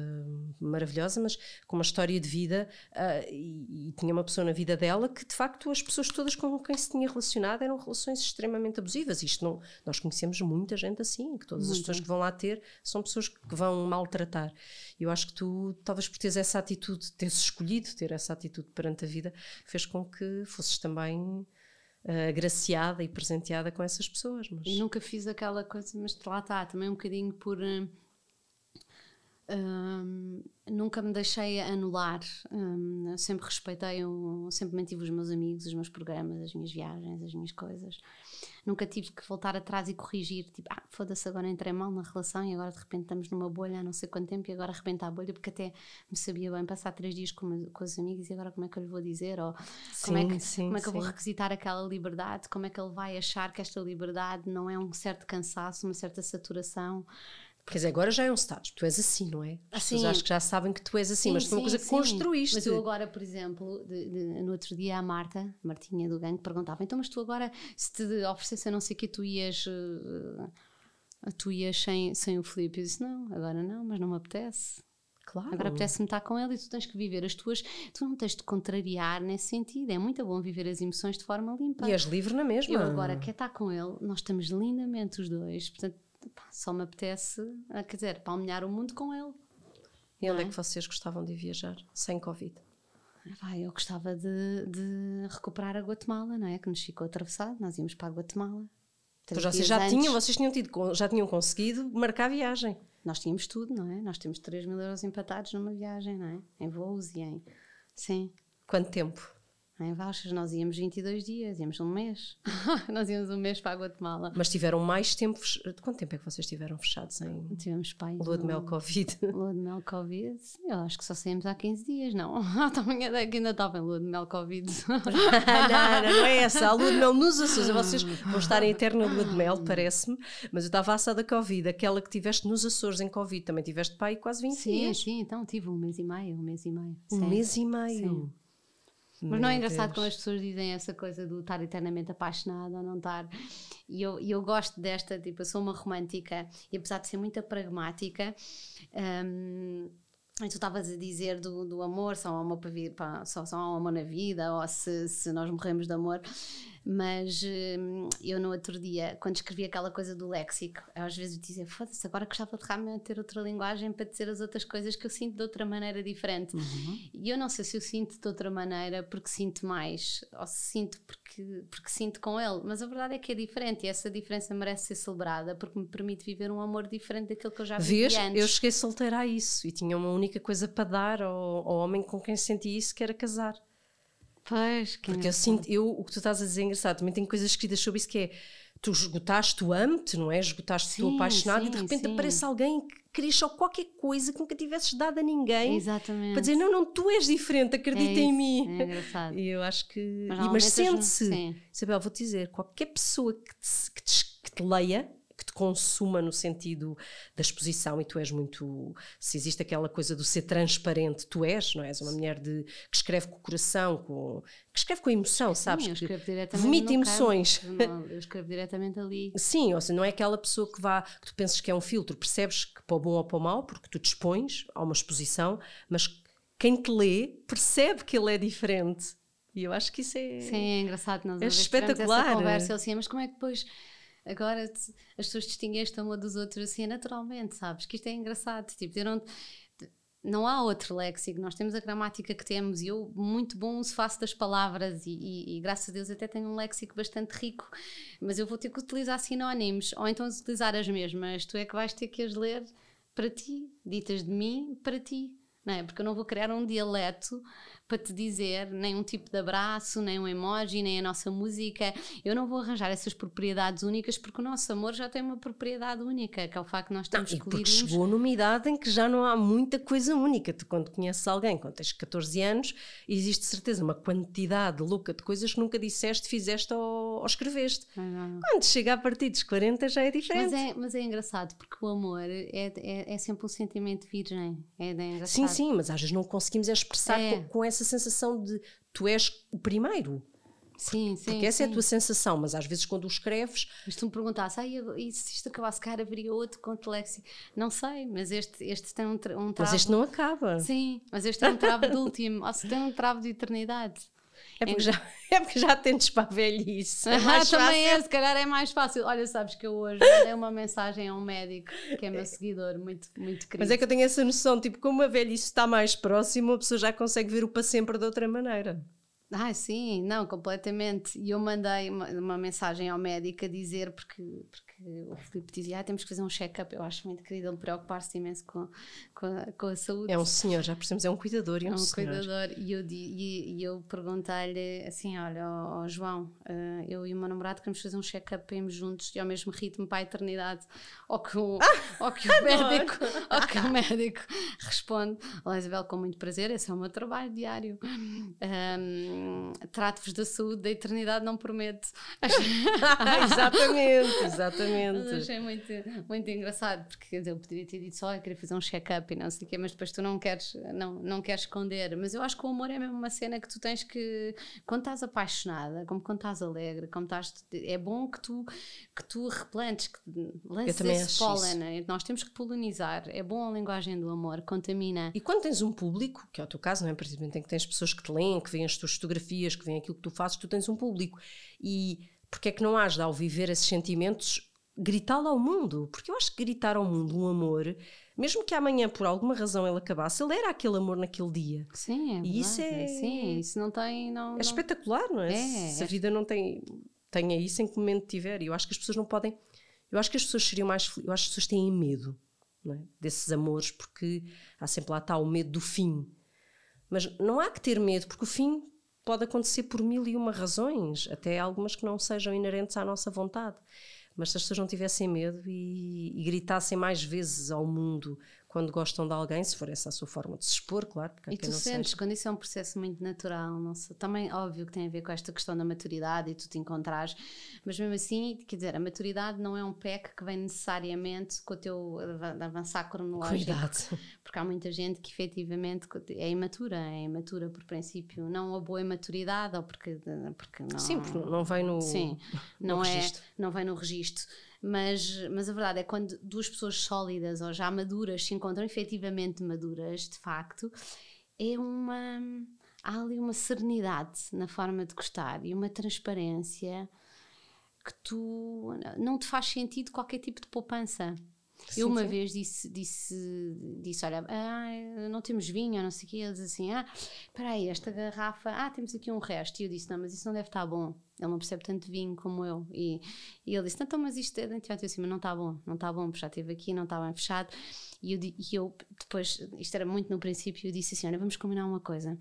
maravilhosa, mas com uma história de vida uh, e, e, tinha uma pessoa na vida dela que de facto as pessoas todas com quem se tinha relacionado eram relações extremamente abusivas. Isto não. Nós conhecemos muita gente assim, que todas Muito. as pessoas que vão lá ter são pessoas que vão maltratar. Eu acho que tu, talvez por teres essa atitude, teres escolhido ter essa atitude perante a vida, fez com que fosses também uh, agraciada e presenteada com essas pessoas. Mas... Nunca fiz aquela coisa, mas lá está, também um bocadinho por. Uh, um, nunca me deixei anular, um, sempre respeitei, um, sempre mantive os meus amigos, os meus programas, as minhas viagens, as minhas coisas. Nunca tive que voltar atrás e corrigir, tipo, ah, foda-se, agora entrei mal na relação e agora de repente estamos numa bolha há não sei quanto tempo e agora arrebenta a bolha, porque até me sabia bem passar três dias com, com os amigos e agora como é que eu lhe vou dizer? Ou sim, como é que, sim, como é que eu vou requisitar aquela liberdade? Como é que ele vai achar que esta liberdade não é um certo cansaço, uma certa saturação? Quer dizer, agora já é um status, tu és assim, não é? As assim, pessoas acho que já sabem que tu és assim, sim, mas foi uma coisa que construíste. Mas eu agora, por exemplo, de, de, no outro dia a Marta, Martinha do Gangue, perguntava: então, mas tu agora, se te oferecesse a não sei o que, tu ias. Uh, tu ias sem, sem o Filipe? Eu disse: não, agora não, mas não me apetece. Claro. Agora apetece-me estar com ele e tu tens que viver as tuas. Tu não tens de contrariar nesse sentido. É muito bom viver as emoções de forma limpa. E és livre na mesma. Eu agora quer estar com ele, nós estamos lindamente os dois. Portanto, só me apetece, ah, quer dizer, palmilhar o mundo com ele. E onde é? é? que vocês gostavam de viajar sem Covid? Vai, eu gostava de, de, recuperar a Guatemala, não é? Que nos ficou atravessado, nós íamos para a Guatemala. Então vocês já tinham, vocês tinham tido, já tinham conseguido marcar a viagem. Nós tínhamos tudo, não é? Nós temos 3 mil euros empatados numa viagem, não é? Em voos e em. Sim. Quanto tempo? Em vouchers nós íamos 22 dias, íamos um mês. nós íamos um mês para a Guatemala. Mas tiveram mais tempo. Quanto tempo é que vocês tiveram fechados em. Tivemos pai. Lua de mel Covid. Lua de mel Covid. Eu acho que só saímos há 15 dias, não. Que ainda estava em lua de mel Covid. não, não, é essa. A lua de mel nos Açores. Vocês vão estar em eterna lua de mel, parece-me. Mas eu estava a assar da Covid. Aquela que tiveste nos Açores em Covid. Também tiveste pai quase 20 sim, dias. Sim, sim. Então tive um mês e meio. Um mês e meio. Um mês e meio. Sim. Mas não é engraçado quando as pessoas dizem essa coisa do estar eternamente apaixonada ou não estar. E eu, eu gosto desta, tipo, eu sou uma romântica e apesar de ser muito pragmática. Um, tu estavas a dizer do, do amor, só há amor, para, só, só há amor na vida, ou se, se nós morremos de amor mas hum, eu no outro dia, quando escrevi aquela coisa do léxico, às vezes dizia, foda-se, agora gostava de realmente ter outra linguagem para dizer as outras coisas que eu sinto de outra maneira diferente. Uhum. E eu não sei se eu sinto de outra maneira porque sinto mais, ou se sinto porque, porque sinto com ele, mas a verdade é que é diferente e essa diferença merece ser celebrada porque me permite viver um amor diferente daquilo que eu já vivi Vês, antes. eu cheguei solteira a isso e tinha uma única coisa para dar ao, ao homem com quem senti isso, que era casar. Pois, que Porque eu sinto, eu, o que tu estás a dizer é engraçado, também tenho coisas escritas sobre isso que é tu esgotaste o amo-te, não é? Esgotaste o apaixonado sim, e de repente sim. aparece alguém que queria só qualquer coisa que nunca tivesses dado a ninguém. Exatamente. Para dizer, não, não, tu és diferente, acredita é em mim. É engraçado. E eu acho que. Mas, mas sente-se. Isabel, vou-te dizer, qualquer pessoa que te, que te, que te leia que te consuma no sentido da exposição e tu és muito se existe aquela coisa do ser transparente tu és não é? és uma mulher de que escreve com o coração com que escreve com emoção sim, sabes? eu escrevo diretamente vomita emoções. Não, eu escrevo diretamente ali. Sim ou seja, não é aquela pessoa que vá que tu penses que é um filtro percebes que para o bom ou para o mau porque tu dispões a uma exposição mas quem te lê percebe que ele é diferente. E eu acho que isso é sim é engraçado nós é espetacular essa conversa assim mas como é que depois Agora as pessoas distinguem-se uma dos outros assim naturalmente, sabes? Que isto é engraçado. Tipo, não, não há outro léxico. Nós temos a gramática que temos e eu, muito bom uso faço das palavras e, e, e, graças a Deus até tenho um léxico bastante rico. Mas eu vou ter que utilizar sinónimos ou então utilizar as mesmas. Tu é que vais ter que as ler para ti, ditas de mim para ti. Não é? Porque eu não vou criar um dialeto para te dizer nem um tipo de abraço, nem um emoji, nem a nossa música. Eu não vou arranjar essas propriedades únicas porque o nosso amor já tem uma propriedade única, que é o facto de nós termos não, Porque chegou numa idade em que já não há muita coisa única. Tu, quando conheces alguém, quando tens 14 anos, existe certeza uma quantidade louca de coisas que nunca disseste, fizeste ou, ou escreveste. Quando chega a partir dos 40 já é diferente. Mas é, mas é engraçado porque o amor é, é, é sempre um sentimento virgem. É, é sim, sim, mas às vezes não conseguimos expressar é. com, com essa essa sensação de tu és o primeiro. Sim, sim. Porque essa sim. é a tua sensação, mas às vezes quando o escreves. Mas tu me perguntasse, ah, e se isto acabasse cara, haveria outro com Lexi? Não sei, mas este, este tem um, um travo. Mas este não acaba. Sim, mas este é um travo de último, ou se tem um travo de eternidade. É porque, já, é porque já tentes para a velhice. É ah, também é, se calhar é mais fácil. Olha, sabes que eu hoje mandei uma mensagem a um médico que é meu seguidor, muito, muito querido. Mas é que eu tenho essa noção, tipo, como a velhice está mais próxima, a pessoa já consegue ver o para sempre de outra maneira. Ah, sim, não, completamente. E eu mandei uma, uma, mensagem ao médico a dizer, porque, porque o Filipe dizia: ah, temos que fazer um check-up. Eu acho muito querido ele preocupar-se imenso com, com a, com, a, saúde. É um senhor, já percebemos, é um cuidador e é um, é um senhor. cuidador. E eu, e, eu perguntei-lhe assim: olha, ó, ó João, uh, eu e o meu namorado queremos fazer um check-up irmos juntos e ao mesmo ritmo para a eternidade. Ou que o, ah, que o médico, ou que o médico responde: Olá, Isabel, com muito prazer, esse é o meu trabalho diário. Um, trato-vos da saúde, da eternidade não prometo. exatamente, exatamente. Mas achei muito, muito engraçado, porque quer dizer, eu poderia ter dito só, eu queria fazer um check-up e não sei o quê, mas depois tu não queres, não, não queres esconder. Mas eu acho que o amor é mesmo uma cena que tu tens que, quando estás apaixonada, como quando estás alegre, como estás, é bom que tu, que tu replantes, que lances esse pólen. Né? Nós temos que polinizar. É bom a linguagem do amor, contamina. E quando tens um público, que é o teu caso, não é? Momento em que tens pessoas que te leem, que veem as tuas fotografias, que veem aquilo que tu fazes, tu tens um público. E porque é que não has de, ao viver esses sentimentos, gritá-lo ao mundo? Porque eu acho que gritar ao mundo um amor, mesmo que amanhã por alguma razão ele acabasse, ele era aquele amor naquele dia. Sim, é E isso é. Sim, isso não tem. Não, é espetacular, não é? é Se a é... vida não tem. Tenha isso em que momento tiver. E eu acho que as pessoas não podem. Eu acho que as pessoas seriam mais. Eu acho que as pessoas têm medo é? desses amores, porque há sempre lá está o medo do fim. Mas não há que ter medo, porque o fim pode acontecer por mil e uma razões, até algumas que não sejam inerentes à nossa vontade. Mas se as pessoas não tivessem medo e, e gritassem mais vezes ao mundo quando gostam de alguém, se for essa a sua forma de se expor, claro. E tu sentes, seja. quando isso é um processo muito natural, não sei, também óbvio que tem a ver com esta questão da maturidade e tu te encontrares, mas mesmo assim, quer dizer, a maturidade não é um PEC que vem necessariamente com o teu avançar cronológico. Cuidado. Porque há muita gente que efetivamente é imatura, é imatura por princípio, não a boa imaturidade ou porque, porque não. Sim, porque não vem no. Sim, não, no é, registro. não vem no registro. Mas, mas a verdade é que quando duas pessoas sólidas ou já maduras se encontram efetivamente maduras, de facto, é uma. Há ali uma serenidade na forma de gostar e uma transparência que tu não te faz sentido qualquer tipo de poupança. Sim, eu uma sim. vez disse, disse, disse olha, ah, não temos vinho, não sei o quê. Eles assim, ah, espera aí, esta garrafa, ah, temos aqui um resto. E eu disse, não, mas isso não deve estar bom. Ele não percebe tanto vinho como eu. E, e ele disse, então, mas isto é de anteontem. Eu disse, mas não está bom, não está bom, porque já esteve aqui, não está bem fechado. E eu, e eu depois, isto era muito no princípio, eu disse assim, olha, vamos combinar uma coisa.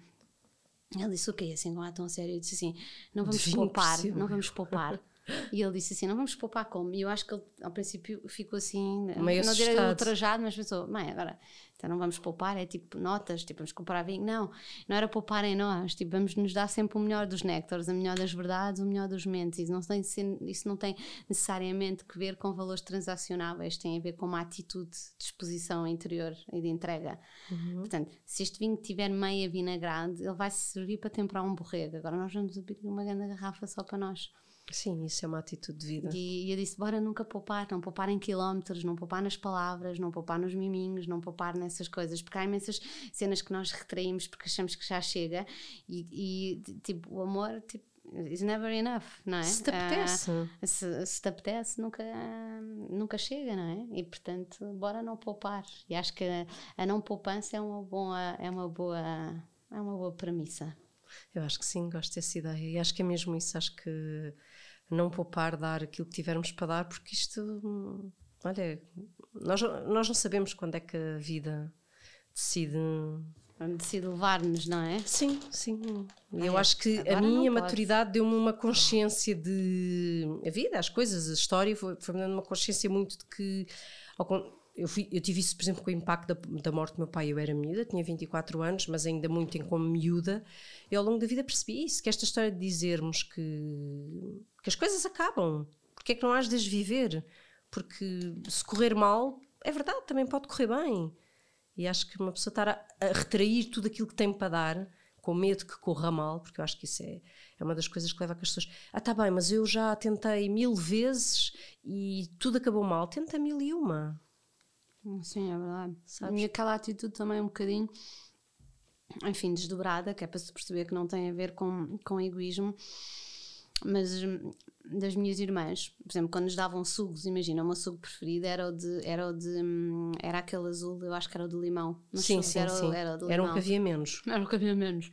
Ele disse, o okay, quê? Assim, com a tão sério. Eu disse assim, não vamos poupar, não vamos poupar. E ele disse assim: não vamos poupar como? E eu acho que ele, ao princípio, ficou assim, Meio não direi ultrajado, mas pensou: mãe, agora então não vamos poupar, é tipo notas, tipo vamos comprar vinho. Não, não era poupar em nós, tipo vamos nos dar sempre o melhor dos néctares, o melhor das verdades, o melhor dos mentes. Isso não tem, isso não tem necessariamente que ver com valores transacionáveis, tem a ver com uma atitude de exposição interior e de entrega. Uhum. Portanto, se este vinho tiver meia vinagrade, ele vai servir para temperar um borrego. Agora nós vamos abrir uma grande garrafa só para nós. Sim, isso é uma atitude de vida. E, e, eu disse: bora nunca poupar, não poupar em quilómetros, não poupar nas palavras, não poupar nos miminhos, não poupar nessas coisas, porque há imensas cenas que nós retraímos porque achamos que já chega e, e tipo, o amor, tipo, is never enough, não é? Se te apetece. Uh, se, se te apetece, nunca, nunca chega, não é? E portanto, bora não poupar. E acho que a, a não poupança é uma boa, é uma boa, é uma boa premissa. Eu acho que sim, gosto dessa ideia. E acho que é mesmo isso. Acho que não poupar, dar aquilo que tivermos para dar, porque isto, olha, nós, nós não sabemos quando é que a vida decide. Decide levar-nos, não é? Sim, sim. E eu acho que a minha maturidade deu-me uma consciência de. A vida, as coisas, a história, foi-me foi dando uma consciência muito de que. Ao, eu, fui, eu tive isso, por exemplo, com o impacto da, da, morte do meu pai. Eu era miúda, tinha 24 anos, mas ainda muito em como miúda. E ao longo da vida percebi isso: que esta história de dizermos que, que as coisas acabam, porque é que não has de as viver? Porque se correr mal, é verdade, também pode correr bem. E acho que uma pessoa estar a, a retrair tudo aquilo que tem para dar, com medo que corra mal, porque eu acho que isso é, é uma das coisas que leva a que as pessoas. Ah, tá bem, mas eu já tentei mil vezes e tudo acabou mal. Tenta mil e uma Sim, é verdade. Sabes? E aquela atitude também um bocadinho, enfim, desdobrada, que é para se perceber que não tem a ver com, com egoísmo, mas hum, das minhas irmãs, por exemplo, quando nos davam sugos, imagina, o meu sugo preferido era o de, era o de, hum, era aquele azul, eu acho que era o de limão. sim, sim, era, sim. Era, o de era um que havia menos. Era um que havia menos.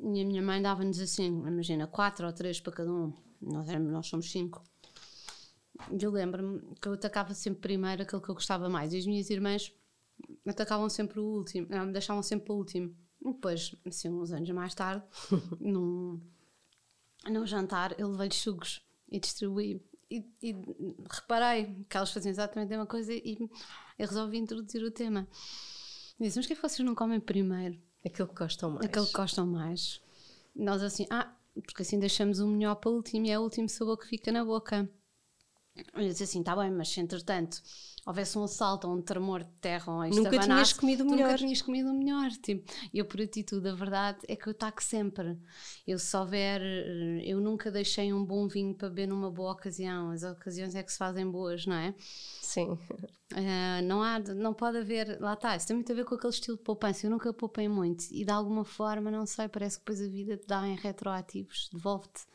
E a minha mãe dava-nos assim, imagina, quatro ou três para cada um. Nós, éramos, nós somos cinco. Eu lembro-me que eu atacava sempre primeiro aquele que eu gostava mais. E as minhas irmãs atacavam sempre o último, não, me deixavam sempre o último. Depois, assim, uns anos mais tarde, num, num jantar, eu levei-lhes sugos e distribuí. E, e, reparei que elas faziam exatamente a mesma coisa e eu resolvi introduzir o tema. E disse, mas que é que vocês não comem primeiro? Aquilo que gostam mais. Aquilo que gostam mais. Nós assim, ah, porque assim deixamos o melhor para o último e é o último sabor que fica na boca. Eu disse assim, está bem, mas se entretanto houvesse um assalto ou um tremor de terra ou Nunca tinhas comido melhor. Nunca tinhas comido melhor. Tipo, eu, por atitude, a verdade é que eu taco sempre. Eu, se houver, eu nunca deixei um bom vinho para beber numa boa ocasião. As ocasiões é que se fazem boas, não é? Sim. Uh, não, há, não pode haver, lá está, isso tem muito a ver com aquele estilo de poupança. Eu nunca poupei muito e de alguma forma, não sei, parece que depois a vida te dá em retroativos, devolve-te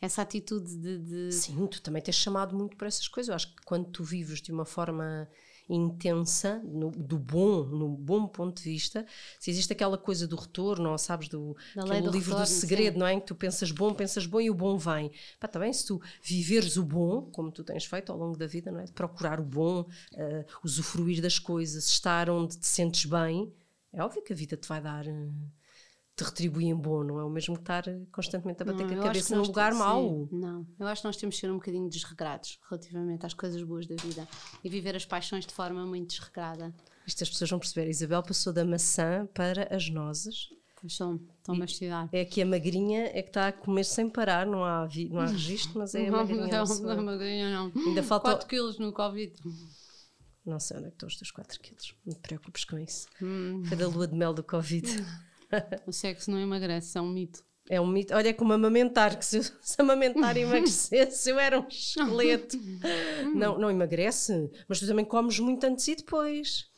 essa atitude de, de, Sim, tu também tens chamado muito por essas coisas. Eu acho que quando tu vives de uma forma intensa, no, do bom, no bom ponto de vista, se existe aquela coisa do retorno, ou sabes, do, do livro retorno, do segredo, sim. não é? Em que tu pensas bom, pensas bom e o bom vem. Pá, também se tu viveres o bom, como tu tens feito ao longo da vida, não é? Procurar o bom, eh, usufruir das coisas, estar onde te sentes bem, é óbvio que a vida te vai dar. eh, te retribui em bom, não é o mesmo que estar constantemente a bater Não, com a cabeça num lugar mau. não, eu acho que nós temos de ser um bocadinho desregrados relativamente às coisas boas da vida e viver as paixões de forma muito desregrada. Isto as pessoas vão perceber. A Isabel passou da maçã para as nozes. Pois são, estão a mastigar. É que a magrinha é que está a comer sem parar, não há, vi- não há registro, mas é a magrinha. não, não eu. magrinha não. Ainda falta- 4 quilos no Covid. Não sei onde é que estão os teus 4 quilos. Não te preocupes com isso. Hum. Foi da lua de mel do Covid. O sexo não emagrece, é um mito. É um mito. Olha, é como amamentar, que se, eu, se amamentar emagrecesse, eu era um esqueleto. não, não emagrece, mas tu também comes muito antes e depois.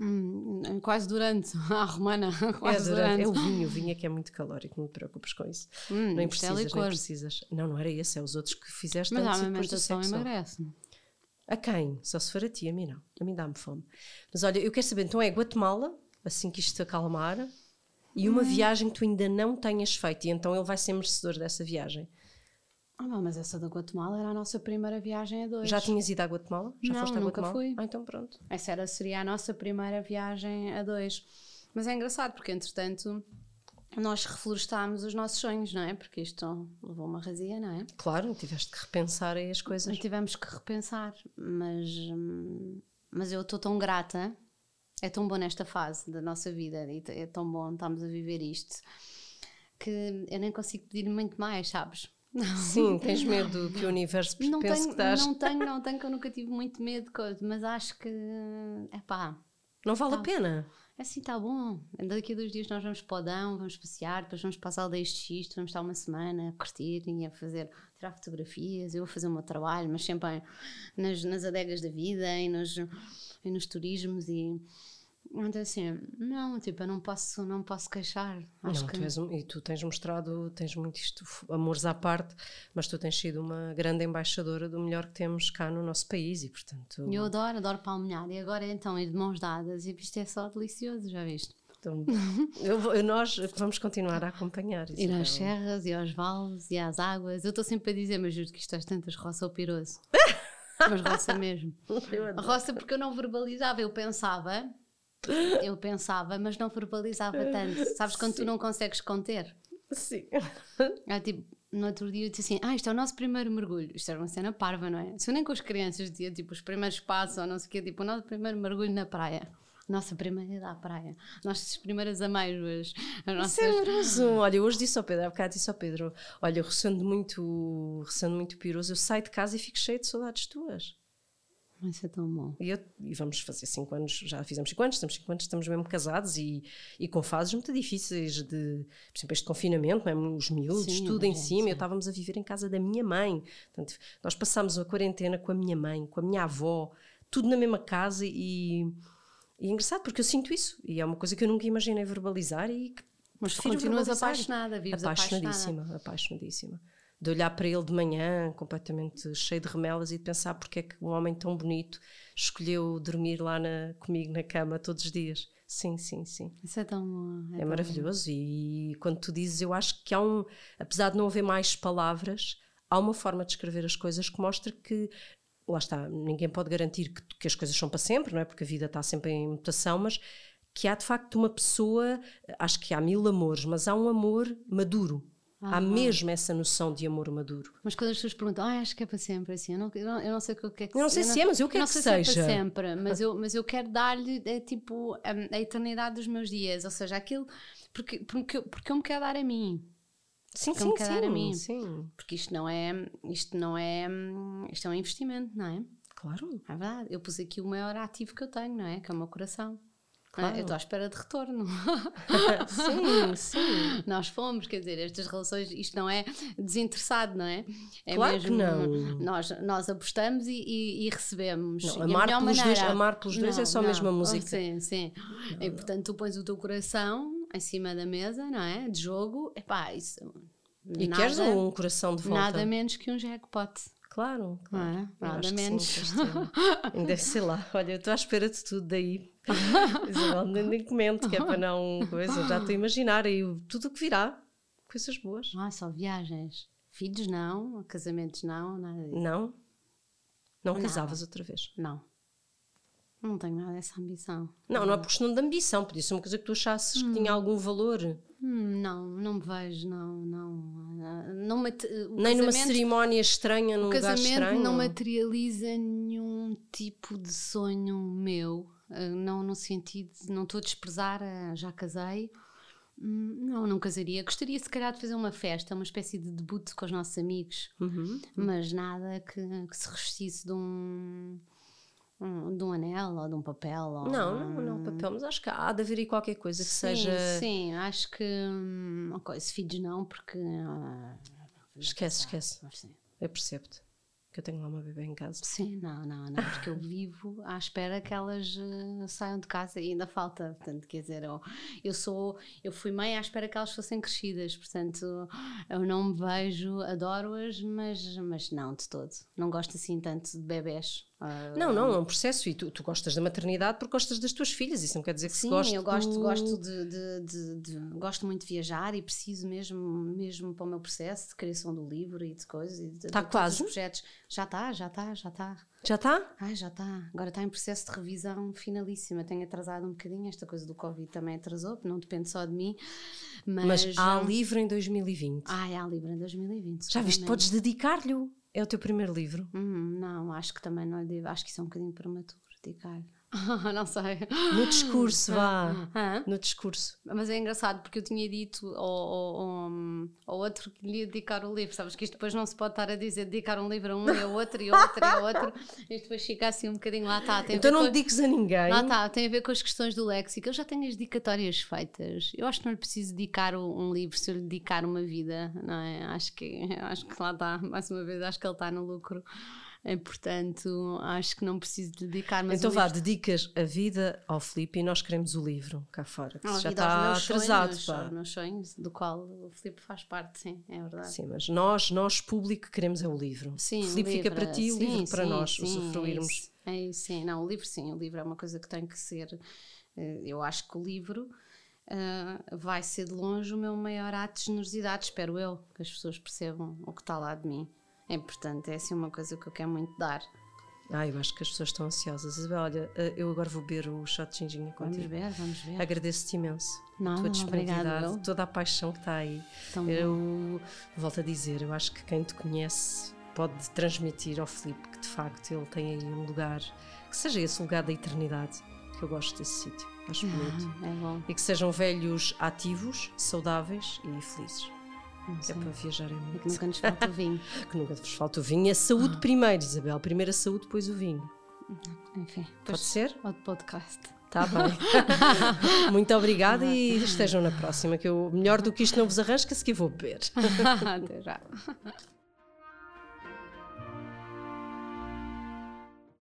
Hum, quase durante. A romana, É, quase durante- durante. é o vinho, o vinho é que é muito calórico, não te preocupes com isso. Hum, nem é precisas, nem precisas. Não, não era esse, é os outros que fizeste Mas a antes do amamentação emagrece. A quem? Só se for a ti, a mim não. A mim dá-me fome. Mas olha, eu quero saber, então é Guatemala, assim que isto acalmar, e Hum. uma viagem que tu ainda não tenhas feito, e então ele vai ser merecedor dessa viagem. Ah, não, mas essa da Guatemala era a nossa primeira viagem a dois. Já tinhas ido à Guatemala? Já Não, foste à nunca Guatemala? fui. Ah, então pronto. Essa era, seria a nossa primeira viagem a dois. Mas é engraçado porque, entretanto, nós reflorestámos os nossos sonhos, não é? Porque isto levou uma razia, não é? Claro, tiveste que repensar aí as coisas. Tivemos que repensar, mas, hum, mas eu estou tão grata. É tão bom nesta fase da nossa vida e é tão bom estarmos a viver isto que eu nem consigo pedir muito mais, sabes? Sim, tens medo que o universo Não pense tenho, que estás. não tenho, não tenho, que eu nunca tive muito medo mas acho que, é pá, Não vale Tá. a pena. assim está bom. Daqui a dois dias nós vamos para o Dão, vamos passear, depois vamos para as aldeias de Xisto, vamos estar uma semana a curtir e a fazer, tirar fotografias, eu vou fazer o meu trabalho, mas sempre em- nas, nas adegas da vida e nos, e nos turismos e então assim, não, tipo, eu não posso, não posso queixar. Acho não, que tu és um- e tu tens mostrado, tens muito isto, amores à parte, mas tu tens sido uma grande embaixadora do melhor que temos cá no nosso país e, portanto, eu adoro, adoro palmilhar e agora então ir de mãos dadas e isto é só delicioso, já viste? então, eu nós vamos continuar a acompanhar. Ir às Isabel. serras e aos vales e às águas. Eu estou sempre a dizer, mas juro que isto às tantas roça o piroso. mas roça mesmo. Roça porque eu não verbalizava, eu pensava, eu pensava, mas não verbalizava tanto. Sabes quando tu Sim. não consegues conter? Sim. É tipo, no outro dia eu disse assim: Ah, isto é o nosso primeiro mergulho. Isto era uma cena parva, não é? Se eu nem com as crianças dizia tipo os primeiros passos ou não sei o quê, tipo o nosso primeiro mergulho na praia. Nossa primeira ida à praia. Nossas primeiras ameijoas. As nossas... Isso é amoroso. Olha, hoje disse ao Pedro, há bocado disse ao Pedro: Olha, roçando muito, roçando muito piroso, eu saio de casa e fico cheio de saudades tuas. Isso é tão bom. E, eu- e vamos fazer 5 anos, já fizemos 5 anos, estamos 5 anos, estamos mesmo casados e, e com fases muito difíceis de, por exemplo, este confinamento, não é? os miúdos, Sim, tudo em gente, cima. sim. Eu estávamos a viver em casa da minha mãe. Portanto, nós passámos a quarentena com a minha mãe, com a minha avó, tudo na mesma casa e, e é engraçado porque eu sinto isso e é uma coisa que eu nunca imaginei verbalizar e que Mas tu continuas verbalizar. apaixonada, vives apaixonada. apaixonadíssima, apaixonadíssima. de olhar para ele de manhã, completamente cheio de remelas, e de pensar porque é que um homem tão bonito escolheu dormir lá na, comigo na cama todos os dias. Sim, sim, sim. Isso é tão. É, é tão maravilhoso. Bom. E quando tu dizes, eu acho que há um. Apesar de não haver mais palavras, há uma forma de escrever as coisas que mostra que. Lá está, ninguém pode garantir que, que as coisas são para sempre, não é? Porque a vida está sempre em mutação, mas que há de facto uma pessoa, acho que há mil amores, mas há um amor maduro, Há mesmo essa noção de amor maduro. Mas quando as pessoas perguntam, ah, acho que é para sempre, assim, eu não, eu não, eu não sei o que é que Eu não sei se é, mas eu quero que seja. Se é para sempre, mas eu, mas eu quero dar-lhe, é, tipo, a, a, eternidade dos meus dias, ou seja, aquilo, porque, porque, porque eu me quero dar a mim. Sim, sim, sim, a mim. sim. Porque isto não é, isto não é, isto é um investimento, não é? Claro. É verdade. Eu pus aqui o maior ativo que eu tenho, não é? Que é o meu coração. Claro. Eu estou à espera de retorno. sim, sim. Nós fomos, quer dizer, estas relações, isto não é desinteressado, não é? é claro mesmo, que não. Nós, nós apostamos e, e, e recebemos. Não, amar, pelos maneira, dois, amar pelos dois não, é só não, mesmo a música. Sim, sim. Não, e portanto tu pões o teu coração em cima da mesa, não é? De jogo, epá, isso. E nada, queres um coração de volta? Nada menos que um jackpot. Claro, claro. É? Nada menos. Sim, Ainda sei lá, olha, eu estou à espera de tudo daí. Isabel, nem comento, que é para não. Coisa, já estou a imaginar aí tudo o que virá. Coisas boas. Ah, só viagens. Filhos não, casamentos não, nada disso. Não? Não casavas outra vez? Não. Não tenho nada dessa ambição. Não, não é por questão de ambição, podia ser uma coisa que tu achasses hum. que tinha algum valor. Hum, não, não me vejo, não, não. não Nem numa cerimónia estranha, num lugar estranho. Não materializa nenhum tipo de sonho meu. Eh, não no sentido não estou a desprezar, já casei. Hum, não, não casaria. Gostaria se calhar de fazer uma festa, uma espécie de debut com os nossos amigos, uhum. mas nada que, que se revestisse de um um, de um anel ou de um papel? Ou não, não, não papel, mas acho que há de haver aí qualquer coisa que sim, seja. Sim, acho que. Okay, se filhos não, porque. Uh, esquece, esquece. Eu percebo-te que eu tenho lá uma bebê em casa. Sim, não, não, não, porque eu vivo à espera que elas uh, saiam de casa e ainda falta, portanto, quer dizer, eu, eu sou, eu fui mãe à espera que elas fossem crescidas, portanto, eu não me vejo, adoro-as, mas, mas não de todo, não gosto assim tanto de bebés, Uh, não, não, é um processo e tu, tu gostas da maternidade porque gostas das tuas filhas, isso não quer dizer que Sim, se eu gosto, gosto de, de, de, de, gosto muito de viajar e preciso mesmo, mesmo para o meu processo de criação do livro e de coisas. Está quase? projetos. Já está, já está, já está. Já está? Ai, já está. Agora está em processo de revisão finalíssima. Tenho atrasado um bocadinho, esta coisa do Covid também atrasou, não depende só de mim. Mas, mas há livro em 2020. Ah, há livro em 2020. Já viste, podes dedicar-lhe é o teu primeiro livro? Hum, não, acho que também não devo. Acho que isso é um bocadinho prematuro, dedicar. não sei. No discurso, vá. No discurso. Mas é engraçado porque eu tinha dito ao, ao, ao, outro que lhe ia dedicar o livro. Sabes que isto depois não se pode estar a dizer dedicar um livro a um e a outro e a outro e a outro. Isto depois fica assim um bocadinho lá está. Então não dediques a ninguém. Lá está, tem a ver com as questões do léxico. Eu já tenho as dedicatórias feitas. Eu acho que não lhe preciso dedicar um livro se eu lhe dedicar uma vida, não é? Acho que, acho que lá está, mais uma vez, acho que ele está no lucro. E, portanto, acho que não preciso dedicar mais Então vá, livro... dedicas a vida ao Filipe e nós queremos o livro cá fora, que já está atrasado. Sonhos, pá. meus sonhos, do qual o Filipe faz parte, sim, é verdade. Sim, mas nós, nós público, queremos é o livro. Sim, o Filipe fica para ti, o livro para nós, sim, usufruirmos. É isso, sim, não, o livro sim, o livro é uma coisa que tem que ser. Eh, eu acho que o livro. Uh, vai ser de longe o meu maior ato de generosidade, espero eu, que as pessoas percebam o que está lá de mim. É importante, é assim uma coisa que eu quero muito dar. Ah, eu acho que as pessoas estão ansiosas. Isabel, olha, eh, eu agora vou beber o shot de ginginha contigo. Vamos ver, vamos ver. Agradeço-te imenso. Não, a tua disponibilidade, toda a paixão que está aí. Tão eu bom. volto a dizer, eu acho que quem te conhece pode transmitir ao Filipe que de facto ele tem aí um lugar, que seja esse lugar da eternidade, que eu gosto desse sítio. Acho bonito. é bom. E que sejam velhos ativos, saudáveis e felizes. É para viajar é muito. E que nunca nos falta o vinho. que nunca nos falta o vinho. A saúde ah. primeiro, Isabel. Primeiro a saúde, depois o vinho. Enfim. Pode ser? Outro podcast. Está bem. Muito obrigada e estejam na próxima, que eu melhor do que isto não vos arranjo, que a seguir vou beber. Até já.